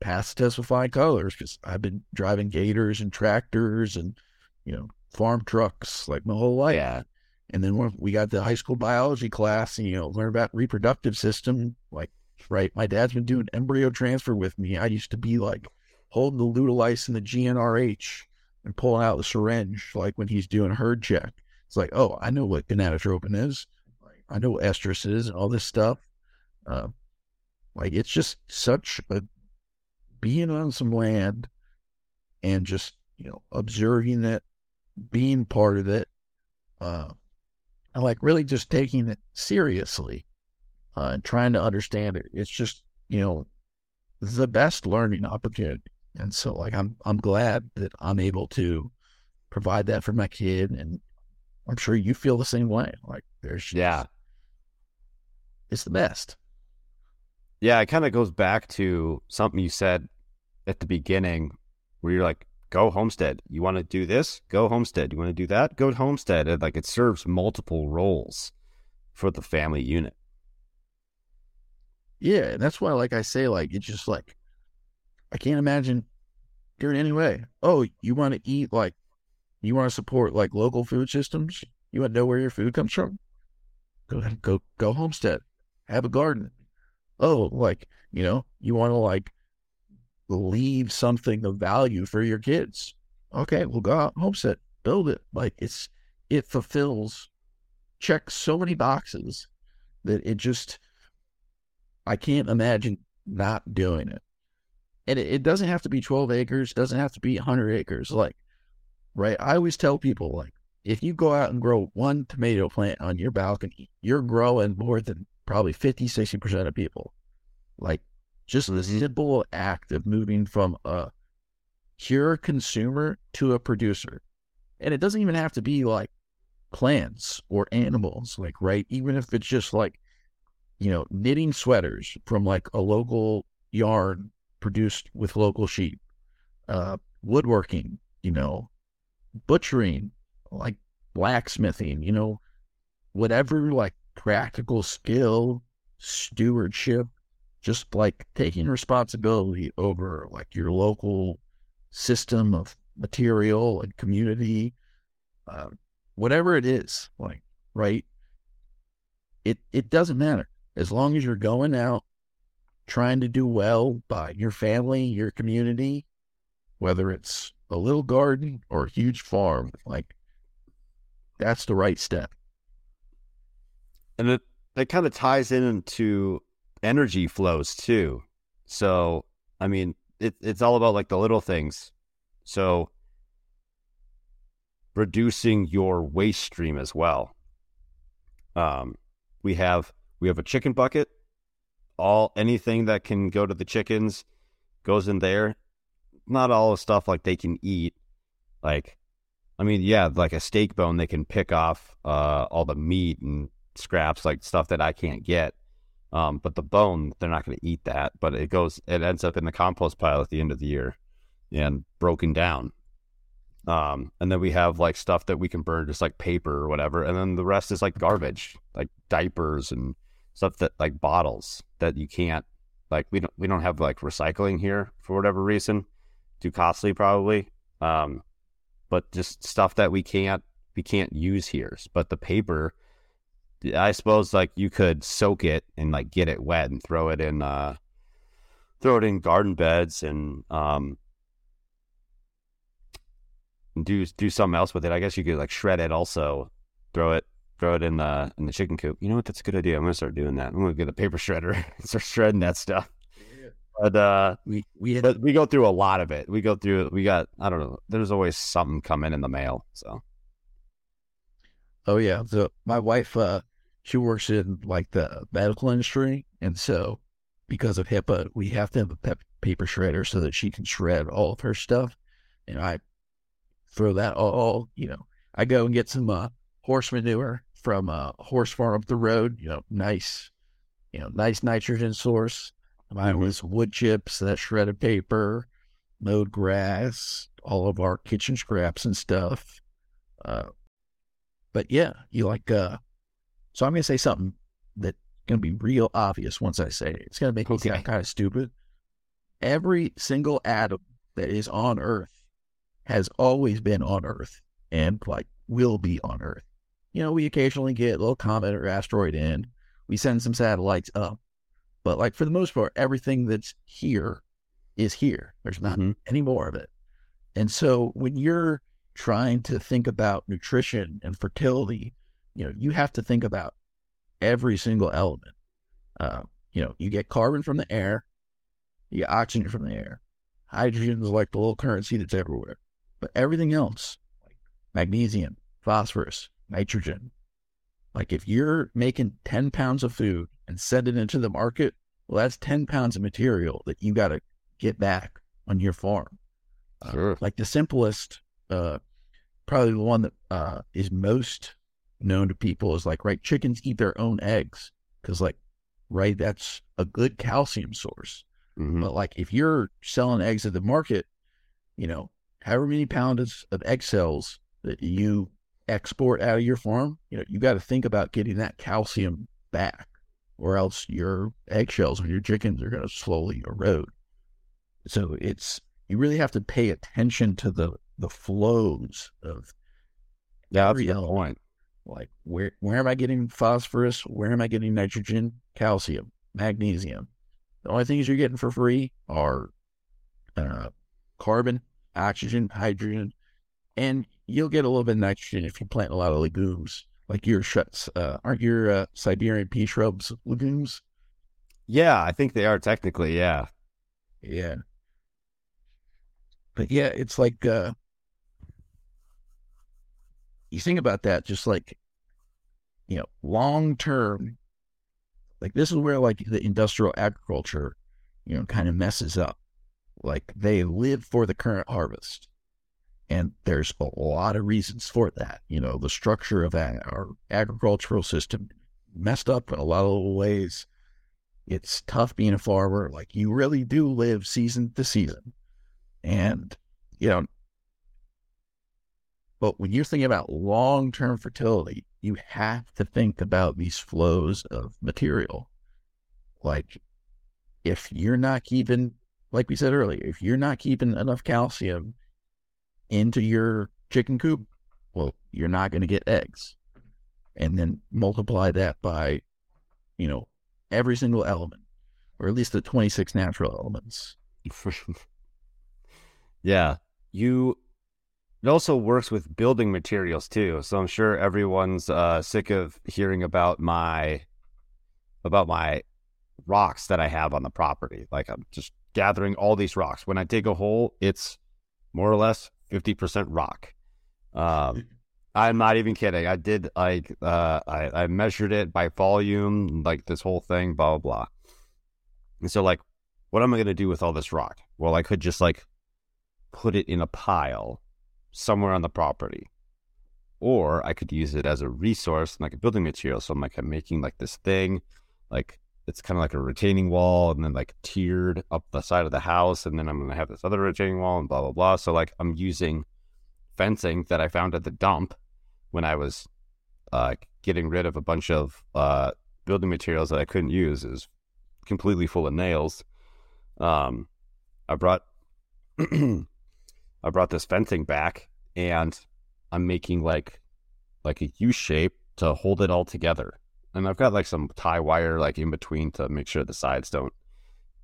pass the test with flying colors because I've been driving gators and tractors and, you know, farm trucks like my whole life. Yeah. And then when we got the high school biology class and, you know, learn about reproductive system, like, right, my dad's been doing embryo transfer with me. I used to be like holding the Lutalyse and the GnRH and pulling out the syringe, like when he's doing a herd check. It's like, oh, I know what gonadotropin is. I know what estrus is and all this stuff. Uh, like it's just such a being on some land and just you know observing it, being part of it, uh, and like really just taking it seriously uh, and trying to understand it. It's just you know the best learning opportunity. And so like I'm I'm glad that I'm able to provide that for my kid and I'm sure you feel the same way. Like there's Yeah. It's the best. Yeah, it kind of goes back to something you said at the beginning where you're like, go homestead. You want to do this? Go homestead. You want to do that? Go homestead. And like it serves multiple roles for the family unit. Yeah, and that's why like I say, like it's just like I can't imagine doing any way. Oh, you want to eat like, you want to support like local food systems? You want to know where your food comes from? Go ahead, go go homestead, have a garden. Oh, like you know, you want to like leave something of value for your kids. Okay, we'll go out homestead, build it. Like it's it fulfills checks so many boxes that it just I can't imagine not doing it and it, it doesn't have to be 12 acres, doesn't have to be 100 acres. Like, right? I always tell people, like, if you go out and grow one tomato plant on your balcony, you're growing more than probably 50, 60% of people. Like, just the simple act of moving from a pure consumer to a producer. And it doesn't even have to be like plants or animals, like, right? Even if it's just like, you know, knitting sweaters from like a local yarn produced with local sheep, uh, woodworking, you know, butchering, like blacksmithing, you know, whatever like practical skill, stewardship, just like taking responsibility over like your local system of material and community, uh, whatever it is, like, right? It, it doesn't matter. As long as you're going out trying to do well by your family, your community, whether it's a little garden or a huge farm, like that's the right step. And it, it kind of ties in into energy flows too. So, I mean, it, it's all about like the little things. So, reducing your waste stream as well. Um, we have we have a chicken bucket. All anything that can go to the chickens goes in there. Not all the stuff like they can eat. Like, I mean, yeah, like a steak bone, they can pick off uh, all the meat and scraps, like stuff that I can't get. Um, but the bone, they're not going to eat that. But it goes, it ends up in the compost pile at the end of the year and broken down. Um, and then we have like stuff that we can burn, just like paper or whatever. And then the rest is like garbage, like diapers and stuff that like bottles that you can't like we don't we don't have like recycling here for whatever reason. Too costly probably. Um, but just stuff that we can't we can't use here. But the paper, I suppose like you could soak it and like get it wet and throw it in uh throw it in garden beds and um do do something else with it. I guess you could like shred it also, throw it throw it in the in the chicken coop. You know what? That's a good idea. I'm gonna start doing that. I'm gonna get a paper shredder and start shredding that stuff. But uh, We we had we go through a lot of it. We go through. We got I don't know. There's always something coming in the mail. So Oh yeah. So my wife, uh, she works in like the medical industry, and so because of HIPAA, we have to have a pep- paper shredder so that she can shred all of her stuff. And I throw that all, you know, I go and get some uh, horse manure from a horse farm up the road. You know, nice, you know, nice nitrogen source. Mine was wood chips, that shredded paper, mowed grass, all of our kitchen scraps and stuff. Uh, but yeah, you like uh so I'm gonna say something that's gonna be real obvious once I say it. It's gonna make me Okay. sound kind of stupid. Every single atom that is on Earth has always been on Earth and like will be on Earth. You know, we occasionally get a little comet or asteroid in. We send some satellites up. But like for the most part, everything that's here is here. There's not Mhm. any more of it. And so when you're trying to think about nutrition and fertility, you know, you have to think about every single element. Uh, you know, you get carbon from the air, you get oxygen from the air. Hydrogen is like the little currency that's everywhere. But everything else, like magnesium, phosphorus, nitrogen, like if you're making 10 pounds of food and send it into the market, well, that's 10 pounds of material that you got to get back on your farm. Uh, Sure. like the simplest, uh, probably the one that uh, is most known to people is like, right, chickens eat their own eggs because, like, right, that's a good calcium source. Mhm. But like, if you're selling eggs at the market, you know, however many pounds of egg cells that you export out of your farm, you know, you got to think about getting that calcium back, or else your eggshells on your chickens are going to slowly erode. So it's you really have to pay attention to the the flows of yeah, that's a every good element. point. like where where am I getting phosphorus? Where am I getting nitrogen, calcium, magnesium? The only things you're getting for free are uh, carbon, oxygen, hydrogen, and you'll get a little bit of nitrogen if you plant a lot of legumes. Like your shuts, uh, aren't your uh, Siberian pea shrubs legumes? Yeah, I think they are technically. Yeah. Yeah. But yeah, it's like uh you think about that just like you know, long term like this is where like the industrial agriculture, you know, kind of messes up. Like they live for the current harvest. And there's a lot of reasons for that. You know, the structure of our agricultural system messed up in a lot of ways it's tough being a farmer. Like you really do live season to season. And, you know, but when you're thinking about long term fertility, you have to think about these flows of material. Like if you're not keeping, like we said earlier, if you're not keeping enough calcium into your chicken coop, well, you're not going to get eggs. And then multiply that by, you know, every single element, or at least the 26 natural elements. Yeah. You it also works with building materials too. So I'm sure everyone's uh, sick of hearing about my about my rocks that I have on the property. Like I'm just gathering all these rocks. When I dig a hole, it's more or less 50% rock. Um, I'm not even kidding. I did like uh, I, I measured it by volume, like this whole thing, blah blah blah. And so like, what am I gonna do with all this rock? Well, I could just like put it in a pile somewhere on the property. Or I could use it as a resource, like a building material. So I'm like, I'm making like this thing, like it's kind of like a retaining wall and then like tiered up the side of the house. And then I'm going to have this other retaining wall and blah, blah, blah. So like I'm using fencing that I found at the dump when I was uh, getting rid of a bunch of uh, building materials that I couldn't use. is completely full of nails. Um, I brought I brought this fencing back and I'm making like like a U shape to hold it all together. And I've got like some tie wire like in between to make sure the sides don't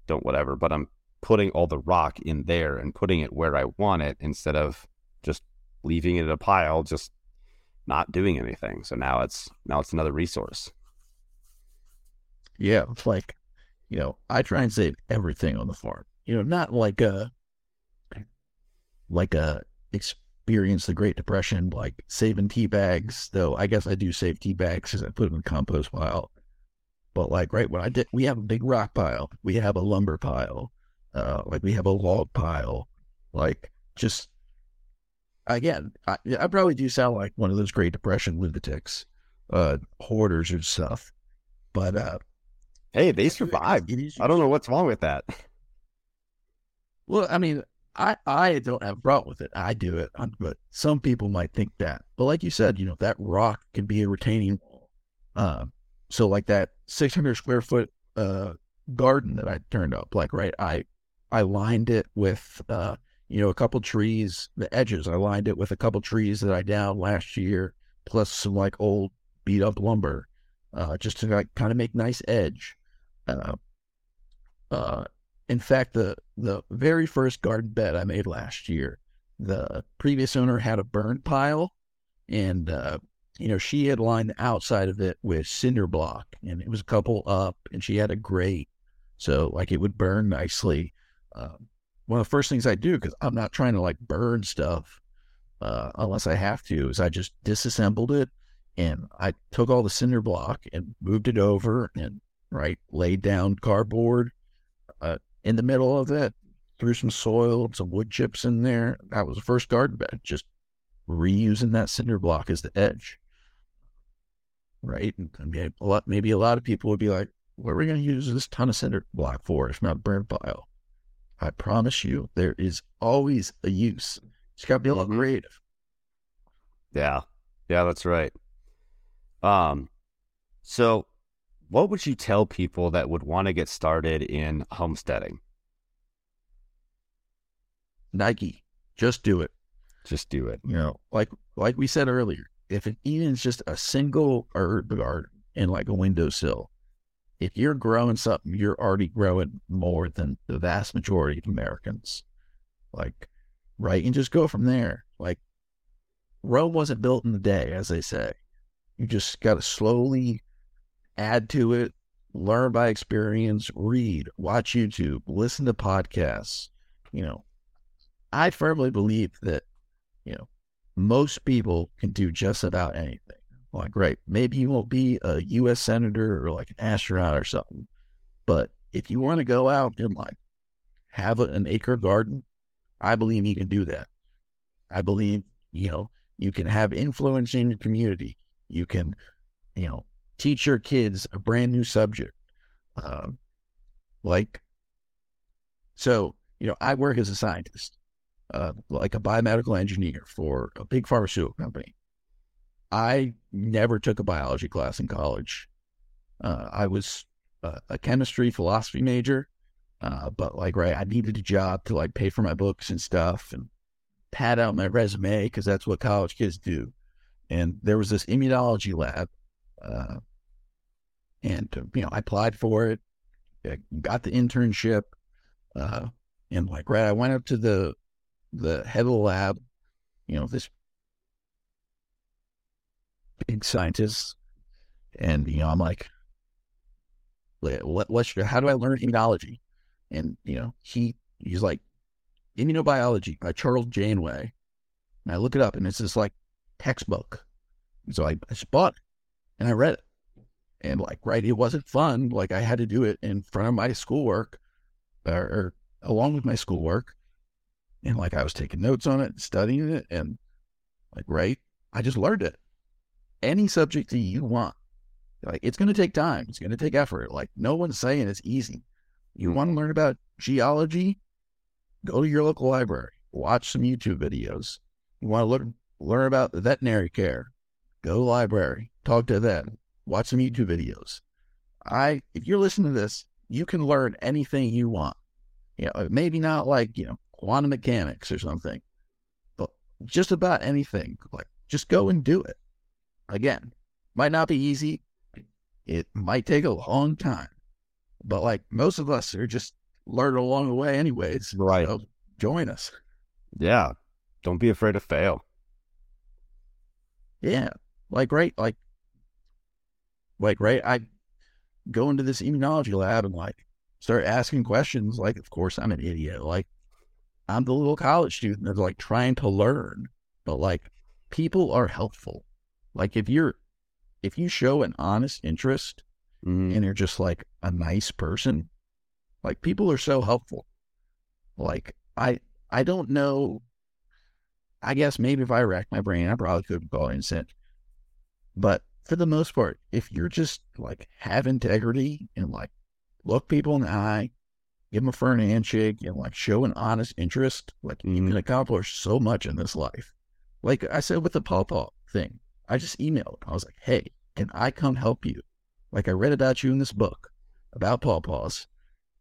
don't whatever, but I'm putting all the rock in there and putting it where I want it instead of just leaving it in a pile just not doing anything. So now it's now it's another resource. Yeah, it's like, you know, I try and save everything on the farm. You know, not like a like a experience the Great Depression, like saving tea bags. Though I guess I do save tea bags because I put them in the compost pile. But like right when I did, we have a big rock pile, we have a lumber pile, uh, like we have a log pile, like just again, I, I probably do sound like one of those Great Depression lunatics, uh, hoarders and stuff. But uh, hey, they survived. I don't know what's wrong with that. Well, I mean, I, I don't have a problem with it. I do it, but some people might think that. But like you said, you know, that rock can be a retaining wall. Uh, so like that 600 square foot uh, garden that I turned up, like right, I I lined it with uh, you know a couple trees, the edges. I lined it with a couple trees that I downed last year, plus some like old beat up lumber, uh, just to like kind of make nice edge. Uh, uh, in fact, the the very first garden bed I made last year, the previous owner had a burn pile, and uh, you know she had lined the outside of it with cinder block, and it was a couple up, and she had a grate, so like it would burn nicely. Uh, one of the first things I do because I'm not trying to like burn stuff uh, unless I have to is I just disassembled it and I took all the cinder block and moved it over and right laid down cardboard, uh, in the middle of it, threw some soil, some wood chips in there. That was the first garden bed, just reusing that cinder block as the edge. Right? And maybe a lot, maybe a lot of people would be like, what are we going to use this ton of cinder block for if not burn pile? I promise you, there is always a use. It's got to be a little creative. Yeah. Yeah, that's right. Um, so what would you tell people that would want to get started in homesteading? Nike, just do it. Just do it. You know, like like we said earlier, if it even is just a single herb garden in like a windowsill, if you're growing something, you're already growing more than the vast majority of Americans. Like, right? And just go from there. Like, Rome wasn't built in a day, as they say. You just got to slowly add to it, learn by experience, read, watch YouTube, listen to podcasts. You know, I firmly believe that, you know, most people can do just about anything. Like, right, maybe you won't be a U.S. senator or like an astronaut or something, but if you want to go out and like have an acre garden, I believe you can do that. I believe, you know, you can have influence in your community. You can, you know, teach your kids a brand new subject. Um, like, so, you know, I work as a scientist, uh, like a biomedical engineer for a big pharmaceutical company. I never took a biology class in college. Uh, I was a, a, chemistry philosophy major, uh, but like, right, I needed a job to like pay for my books and stuff and pad out my resume because that's what college kids do. And there was this immunology lab uh, and you know I applied for it, got the internship, uh, and like right, I went up to the the head of the lab, you know, this big scientist, and you know, I'm like, what, what should, how do I learn immunology? And you know, he he's like, immunobiology by Charles Janeway. And I look it up, and it's this like textbook. So I, I just bought it, and I read it. And like, right, it wasn't fun. Like I had to do it in front of my schoolwork, or, or along with my schoolwork, and like I was taking notes on it, studying it, and like, right, I just learned it. Any subject that you want, like it's going to take time. It's going to take effort. Like no one's saying it's easy. You want to learn about geology? Go to your local library. Watch some YouTube videos. You want to learn learn about veterinary care? Go to library. Talk to them. Watch some YouTube videos. I, if you're listening to this, you can learn anything you want. You know, maybe not like you know quantum mechanics or something, but just about anything. Like just go and do it. Again, might not be easy. It might take a long time, but like most of us are just learning along the way, anyways. Right. So join us. Yeah. Don't be afraid to fail. Yeah. Like, right. Like, like, right. I go into this immunology lab and like start asking questions. Like, of course, I'm an idiot. Like, I'm the little college student that's like trying to learn, but like, people are helpful. Like, if you're, if you show an honest interest Mhm. and you're just like a nice person, like people are so helpful. Like I I don't know. I guess maybe if I racked my brain, I probably could call innocent. But for the most part, if you're just like have integrity and like look people in the eye, give them a firm handshake, and like show an honest interest, like you can mm-hmm. accomplish so much in this life. Like I said with the pawpaw thing, I just emailed. I was like, "Hey, can I come help you?" Like I read about you in this book about pawpaws,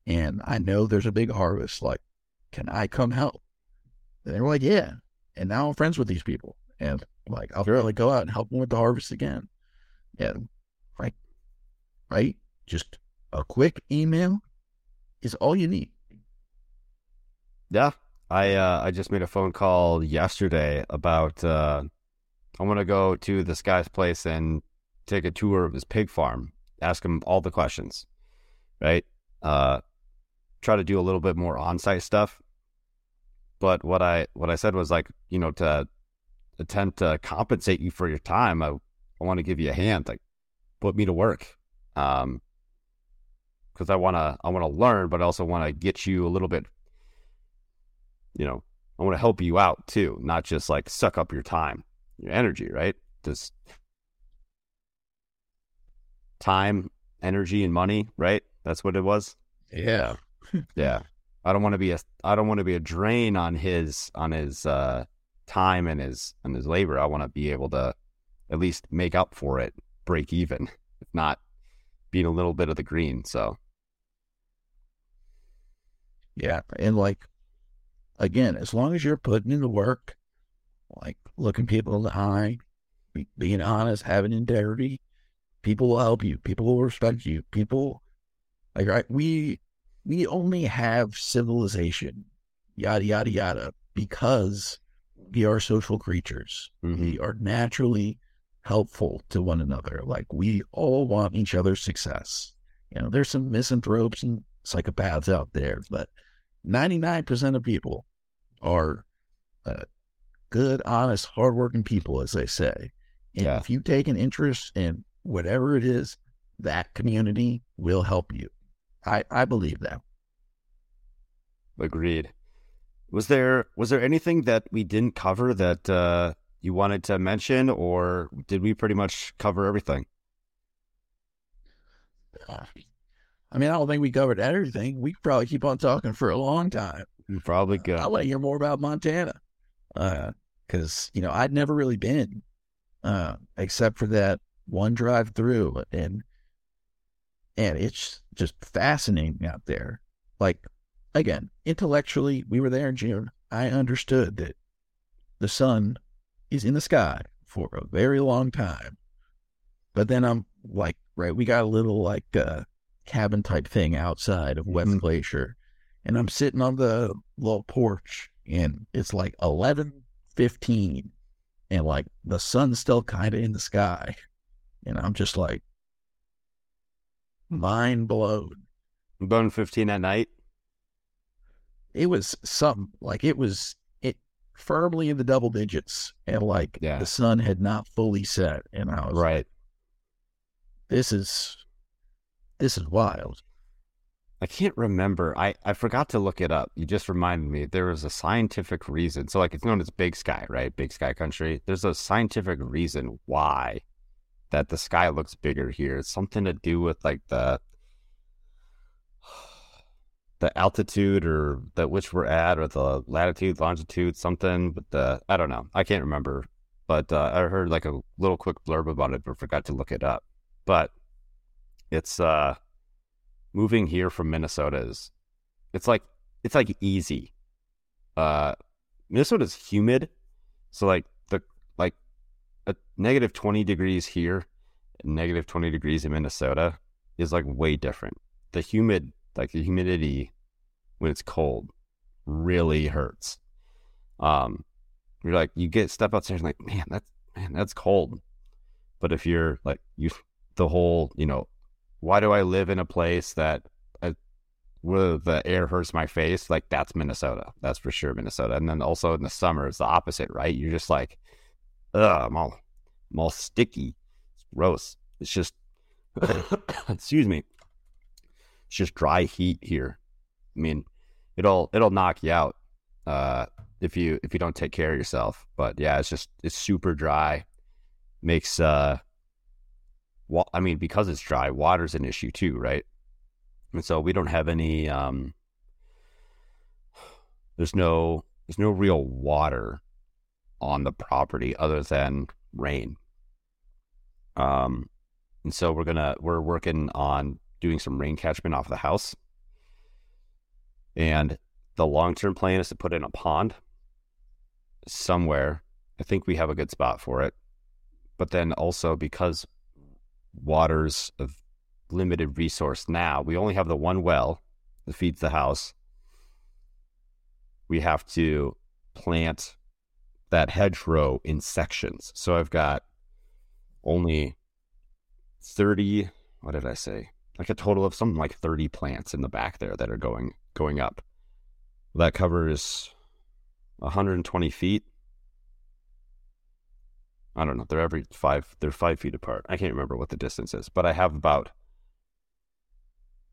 and I know there's a big harvest. Like, can I come help? And they were like, "Yeah." And now I'm friends with these people, and like I'll really go out and help them with the harvest again. And right, right, just a quick email is all you need. Yeah. I uh, I just made a phone call yesterday about uh, I want to go to this guy's place and take a tour of his pig farm, ask him all the questions, right? Uh, try to do a little bit more on-site stuff. But what I what I said was like, you know, to attempt to compensate you for your time, I I want to give you a hand, like put me to work. Um, because I want to I want to learn, but I also want to get you a little bit you know, I want to help you out too, not just like suck up your time, your energy, right? Just time, energy, and money, right? That's what it was. Yeah, Yeah. I don't want to be a I don't want to be a drain on his on his uh time and his and his labor. I want to be able to at least make up for it, break even, if not being a little bit of the green. So yeah, and like again, as long as you're putting in the work, like looking people in the eye, be, being honest, having integrity, people will help you. People will respect you. People like right, we we only have civilization, yada yada yada, because we are social creatures. mhm. We are naturally helpful to one another. Like we all want each other's success. You know, there's some misanthropes and psychopaths out there, but 99% of people are uh, good, honest, hardworking people, as they say. And Yeah. if you take an interest in whatever it is, that community will help you. I, I believe that. Agreed. Was there was there anything that we didn't cover that uh, you wanted to mention, or did we pretty much cover everything? Uh, I mean, I don't think we covered everything. We could probably keep on talking for a long time. You probably good. I want to hear more about Montana. Because, you know, I'd never really been, uh, except for that one drive through. And, and it's just fascinating out there. Like, again, intellectually, we were there in June. I understood that the sun is in the sky for a very long time. But then I'm like, right, we got a little like uh, cabin type thing outside of West Mhm. Glacier. And I'm sitting on the little porch, and it's like eleven fifteen, and like the sun's still kind of in the sky, and I'm just like mind blown. Bone 15 at night. It was something like it was firmly in the double digits, and like Yeah. the sun had not fully set, and I was like, Right. this is this is wild. I can't remember. I, I forgot to look it up. You just reminded me. There was a scientific reason. So, like, it's known as Big Sky, right? Big Sky Country. There's a scientific reason why that the sky looks bigger here. It's something to do with like the the altitude or the which we're at or the latitude, longitude, something. But the I don't know. I can't remember. But uh, I heard like a little quick blurb about it, but forgot to look it up. But it's uh moving here from Minnesota is it's like it's like easy. Uh Minnesota's humid. So like the like a negative 20 degrees here, negative 20 degrees in Minnesota is like way different. The humid like the humidity when it's cold really hurts. Um you're like you get step outside and like, man, that's man, that's cold. But if you're like you the whole, you know, why do I live in a place that I, where the air hurts my face? Like that's Minnesota. That's for sure Minnesota. And then also in the summer, it's the opposite, right? You're just like, ugh, I'm all, I'm all sticky. It's gross. It's just, excuse me. It's just dry heat here. I mean, it'll it'll knock you out uh, if you if you don't take care of yourself. But yeah, it's just it's super dry. Makes uh wa- I mean, because it's dry, water's an issue too, right? And so we don't have any. Um, there's no there's no real water on the property other than rain. Um, and so we're gonna we're working on doing some rain catchment off the house, and the long term plan is to put in a pond somewhere. I think we have a good spot for it, but then also because water's of limited resource now. We only have the one well that feeds the house. We have to plant that hedgerow in sections. So I've got only 30, what did I say? Like a total of something like 30 plants in the back there that are going going up. That covers 120 feet. I don't know. They're every five. They're five feet apart. I can't remember what the distance is, but I have about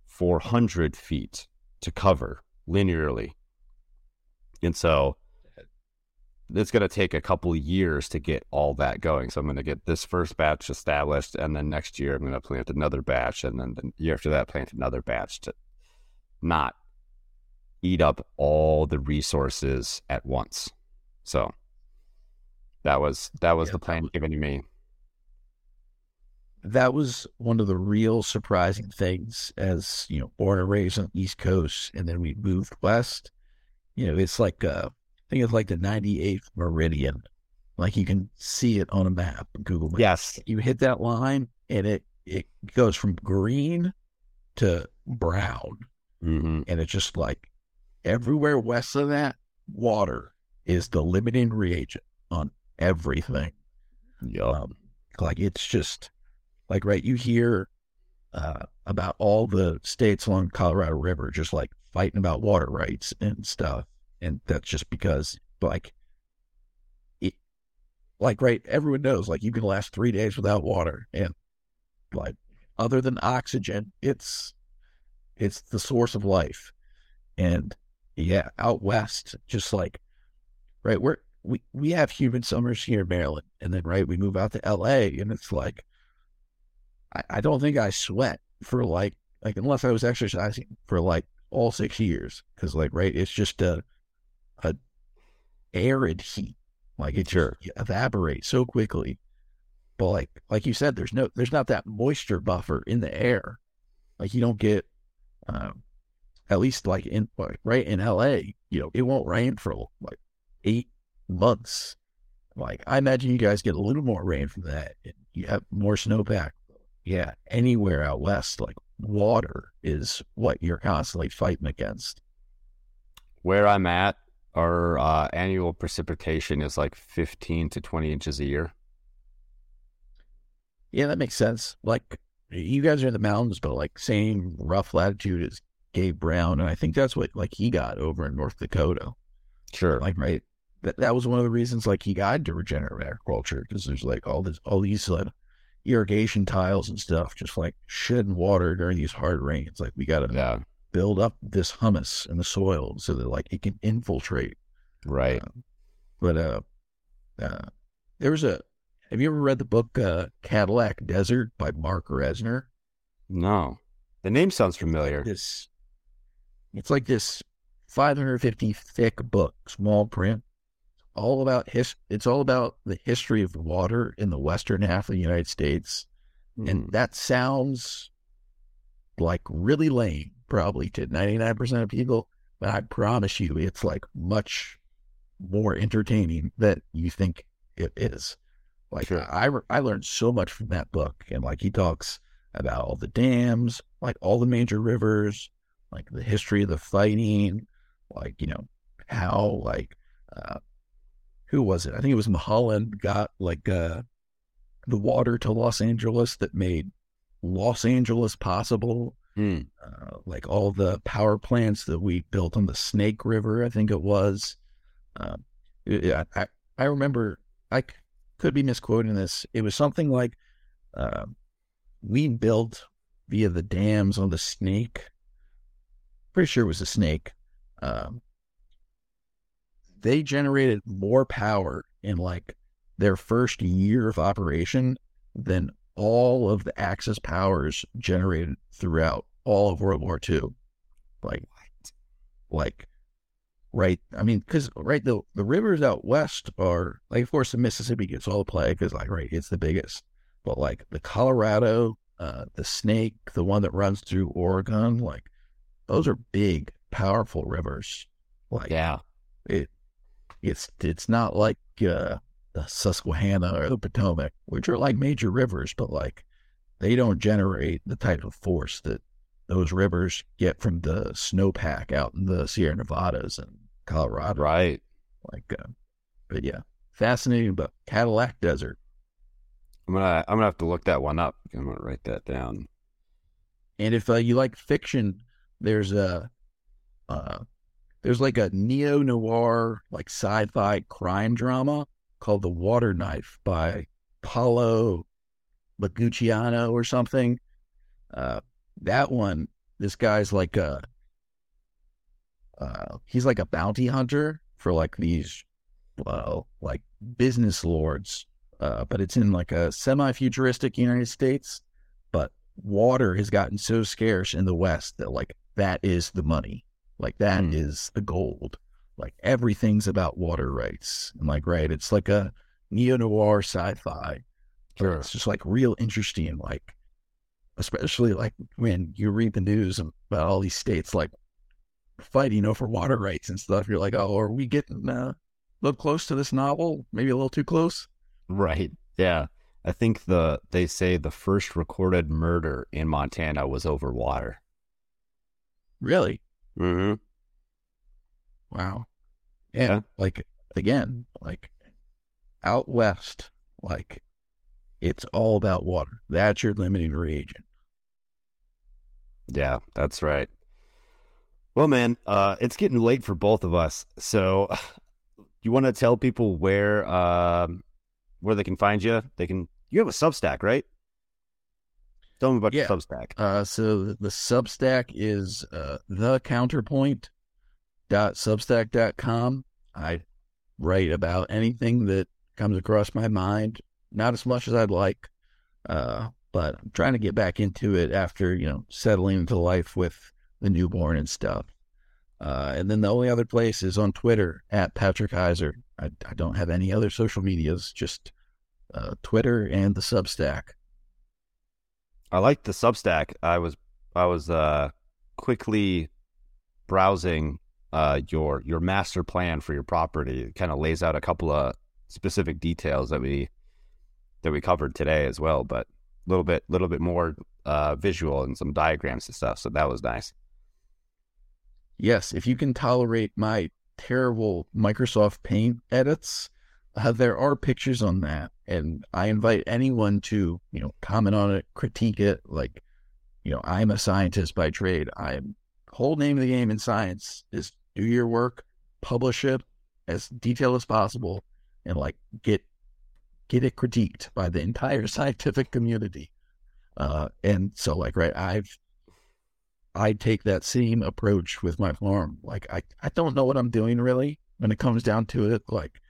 400 feet to cover linearly, and so it's going to take a couple of years to get all that going. So I'm going to get this first batch established, and then next year I'm going to plant another batch, and then the year after that plant another batch to not eat up all the resources at once. So that was that was Yeah, the plan given to me. that was one of the real surprising things as you know born and raised on the east coast and then we moved west you know it's like uh i think it's like the 98th meridian. Like you can see it on a map google maps. Yes. you hit that line and it it goes from green to brown. Hmm and it's just like everywhere west of that water is the limiting reagent on everything. Yeah. um, like it's just like right you hear uh, about all the states along colorado river just like fighting about water rights and stuff and that's just because like it like right everyone knows like you can last three days without water and like other than oxygen it's it's the source of life. And yeah out west just like right we're we, we have humid summers here in Maryland, and then right we move out to LA, and it's like I, I don't think I sweat for like like unless I was exercising for like all six years, because like right it's just a a arid heat, like it Sure. just evaporates so quickly. But like like you said, there's no there's not that moisture buffer in the air, like you don't get. Um, at least like in like, right in LA, you know, it won't rain for like eight months. Like I imagine you guys get a little more rain from that. And you have more snowpack. Yeah, anywhere out west, like water is what you're constantly fighting against. Where I'm at, our uh, annual precipitation is like 15 to 20 inches a year. Yeah, that makes sense. Like you guys are in the mountains, but like same rough latitude as Gabe Brown, and I think that's what like he got over in North Dakota. Sure. Like right, that that was one of the reasons like he got into regenerative agriculture because there's like all this all these like irrigation tiles and stuff just like shedding water during these hard rains. Like we got to yeah. Build up this humus in the soil so that like it can infiltrate. Right. Uh, but uh, uh, there was a. Have you ever read the book uh, Cadillac Desert by Marc Reisner? No. The name sounds familiar. This, it's like this 550 thick book, small print, all about his. It's all about the history of water in the western half of the United States, Hmm. and that sounds like really lame, probably to 99% of people. But I promise you, it's like much more entertaining than you think it is. Like Sure. I, I learned so much from that book, and like he talks about all the dams, like all the major rivers, like the history of the fighting, like you know how like uh, who was it? I think it was Mulholland got like uh, the water to Los Angeles that made Los Angeles possible. Hmm. Uh, like all the power plants that we built on the Snake River, I think it was. Uh, I, I remember I could be misquoting this. It was something like uh, we built via the dams on the Snake. Pretty sure it was the Snake. Um, they generated more power in like their first year of operation than all of the Axis powers generated throughout all of World War II. Like, like, right? I mean, because right the the rivers out west are like, of course, the Mississippi gets all the play because like, right, it's the biggest. But like the Colorado, uh, the Snake, the one that runs through Oregon, like those are big, powerful rivers. Like, Yeah. it it's it's not like uh, the Susquehanna or the Potomac, which are like major rivers, but like they don't generate the type of force that those rivers get from the snowpack out in the Sierra Nevadas and Colorado. Right. Like, uh, but yeah, fascinating. But Cadillac Desert, I'm gonna I'm gonna have to look that one up. I'm gonna write that down. and if uh, you like fiction, there's a uh, there's like a neo noir like sci-fi crime drama called The Water Knife by Paolo Bagucciano or something. Uh, that one, this guy's like a uh, he's like a bounty hunter for like these well like business lords, uh, but it's in like a semi-futuristic United States. But water has gotten so scarce in the West that like that is the money, like that is Hmm. the gold. Like everything's about water rights, and like right, it's like a neo noir sci-fi. but Sure. It's just like real interesting, like especially like when you read the news about all these states like fighting over water rights and stuff. You're like, oh, are we getting uh, a little close to this novel? Maybe a little too close. Right. Yeah. I think the they say the first recorded murder in Montana was over water. Really? Mm-hmm. Wow. Yeah. Yeah. Like again, like out west, like it's all about water. That's your limiting reagent. Yeah, that's right. Well, man, uh, it's getting late for both of us. So, you want to tell people where um, where they can find you? They can. You have a Substack, right? Tell them about Yeah. your Substack. Uh, so the, the Substack is uh, thecounterpoint.substack.com. I write about anything that comes across my mind. Not as much as I'd like, uh, but I'm trying to get back into it after you know settling into life with the newborn and stuff. Uh, and then the only other place is on Twitter at Patrick Heizer. I, I don't have any other social medias, just uh, Twitter and the Substack. I like the Substack. I was I was uh, quickly browsing uh, your your master plan for your property. It kind of lays out a couple of specific details that we that we covered today as well, but a little bit little bit more uh, visual and some diagrams and stuff. So that was nice. Yes, if you can tolerate my terrible Microsoft Paint edits, uh, there are pictures on that, and I invite anyone to you know comment on it, critique it. Like, you know, I'm a scientist by trade. I'm whole name of the game in science is do your work, publish it as detailed as possible, and like get get it critiqued by the entire scientific community. Uh, and so, like, right, I've I take that same approach with my farm. Like, I I don't know what I'm doing really when it comes down to it. Like,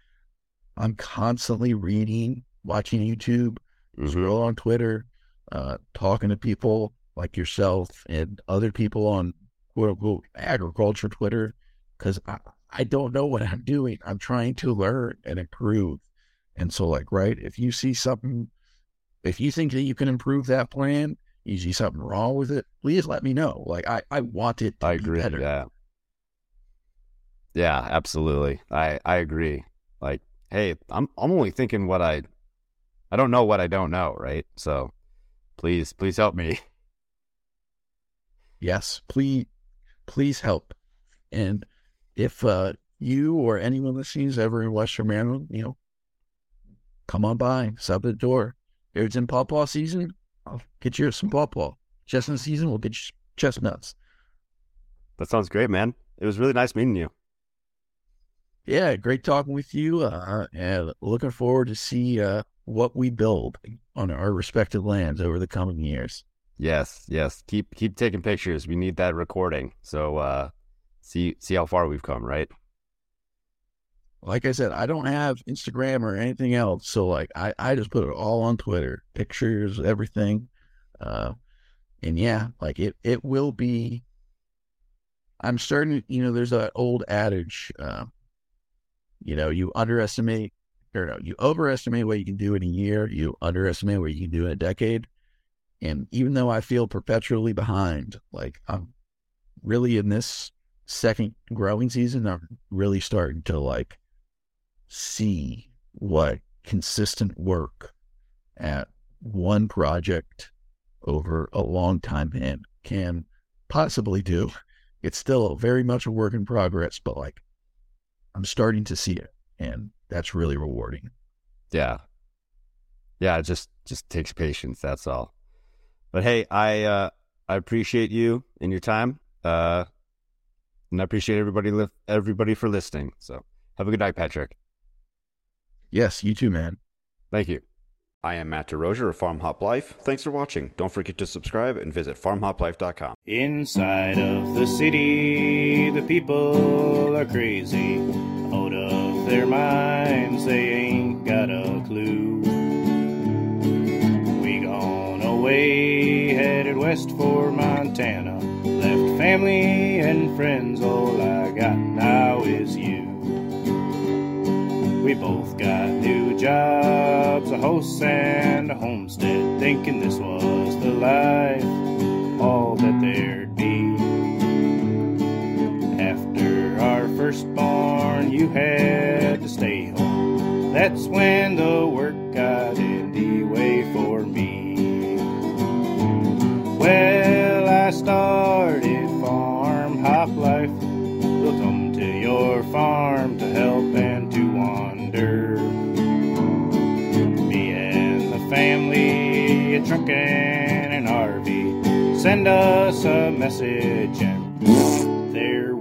I'm constantly reading, watching YouTube, mm-hmm. scroll on Twitter, uh, talking to people like yourself and other people on quote unquote agriculture Twitter because I, I don't know what I'm doing. I'm trying to learn and improve. And so, like, right, if you see something, if you think that you can improve that plan, you see something wrong with it, please let me know. Like, I, I want it I agree. Better. Yeah. Yeah, absolutely. I, I agree. Like, hey, I'm, I'm only thinking what I, I don't know what I don't know, right? So please, please help me. Yes, please, please help. And if uh, you or anyone listening is ever in Western Maryland, you know, come on by, stop at the door. If it's in pawpaw season, I'll get you some pawpaw. Chestnut season, we'll get you chestnuts. That sounds great, man. It was really nice meeting you. Yeah, great talking with you. Uh, and looking forward to see uh, what we build on our respective lands over the coming years. Yes, yes. Keep keep taking pictures. We need that recording. So uh, see see how far we've come, right? Like I said, I don't have Instagram or anything else, so like I, I just put it all on Twitter, pictures, everything, uh, and yeah, like it it will be. I'm starting, you know, there's that old adage, uh, you know, you underestimate or no, you overestimate what you can do in a year, you underestimate what you can do in a decade. And even though I feel perpetually behind, like I'm really in this second growing season, I'm really starting to like see what consistent work at one project over a long time and can possibly do. It's still very much a work in progress, but like I'm starting to see it and that's really rewarding. Yeah. Yeah, it just just takes patience, that's all. But hey, I uh I appreciate you and your time. Uh and I appreciate everybody li- everybody for listening. So have a good night, Patrick. Yes, you too, man. Thank you. I am Matt DeRosier of Farm Hop Life. Thanks for watching. Don't forget to subscribe and visit farmhoplife.com. Inside of the city, the people are crazy. Out of their minds, they ain't got a clue. We gone away, headed west for Montana. Left family and friends, all I got now is you. We both got new jobs, a house and a homestead, thinking this was the life, all that there'd be. After our firstborn, you had to stay home. That's when the work got in the way for me. Well, I started farm hop life. We'll come to your farm drunken in an RV. Send us a message and there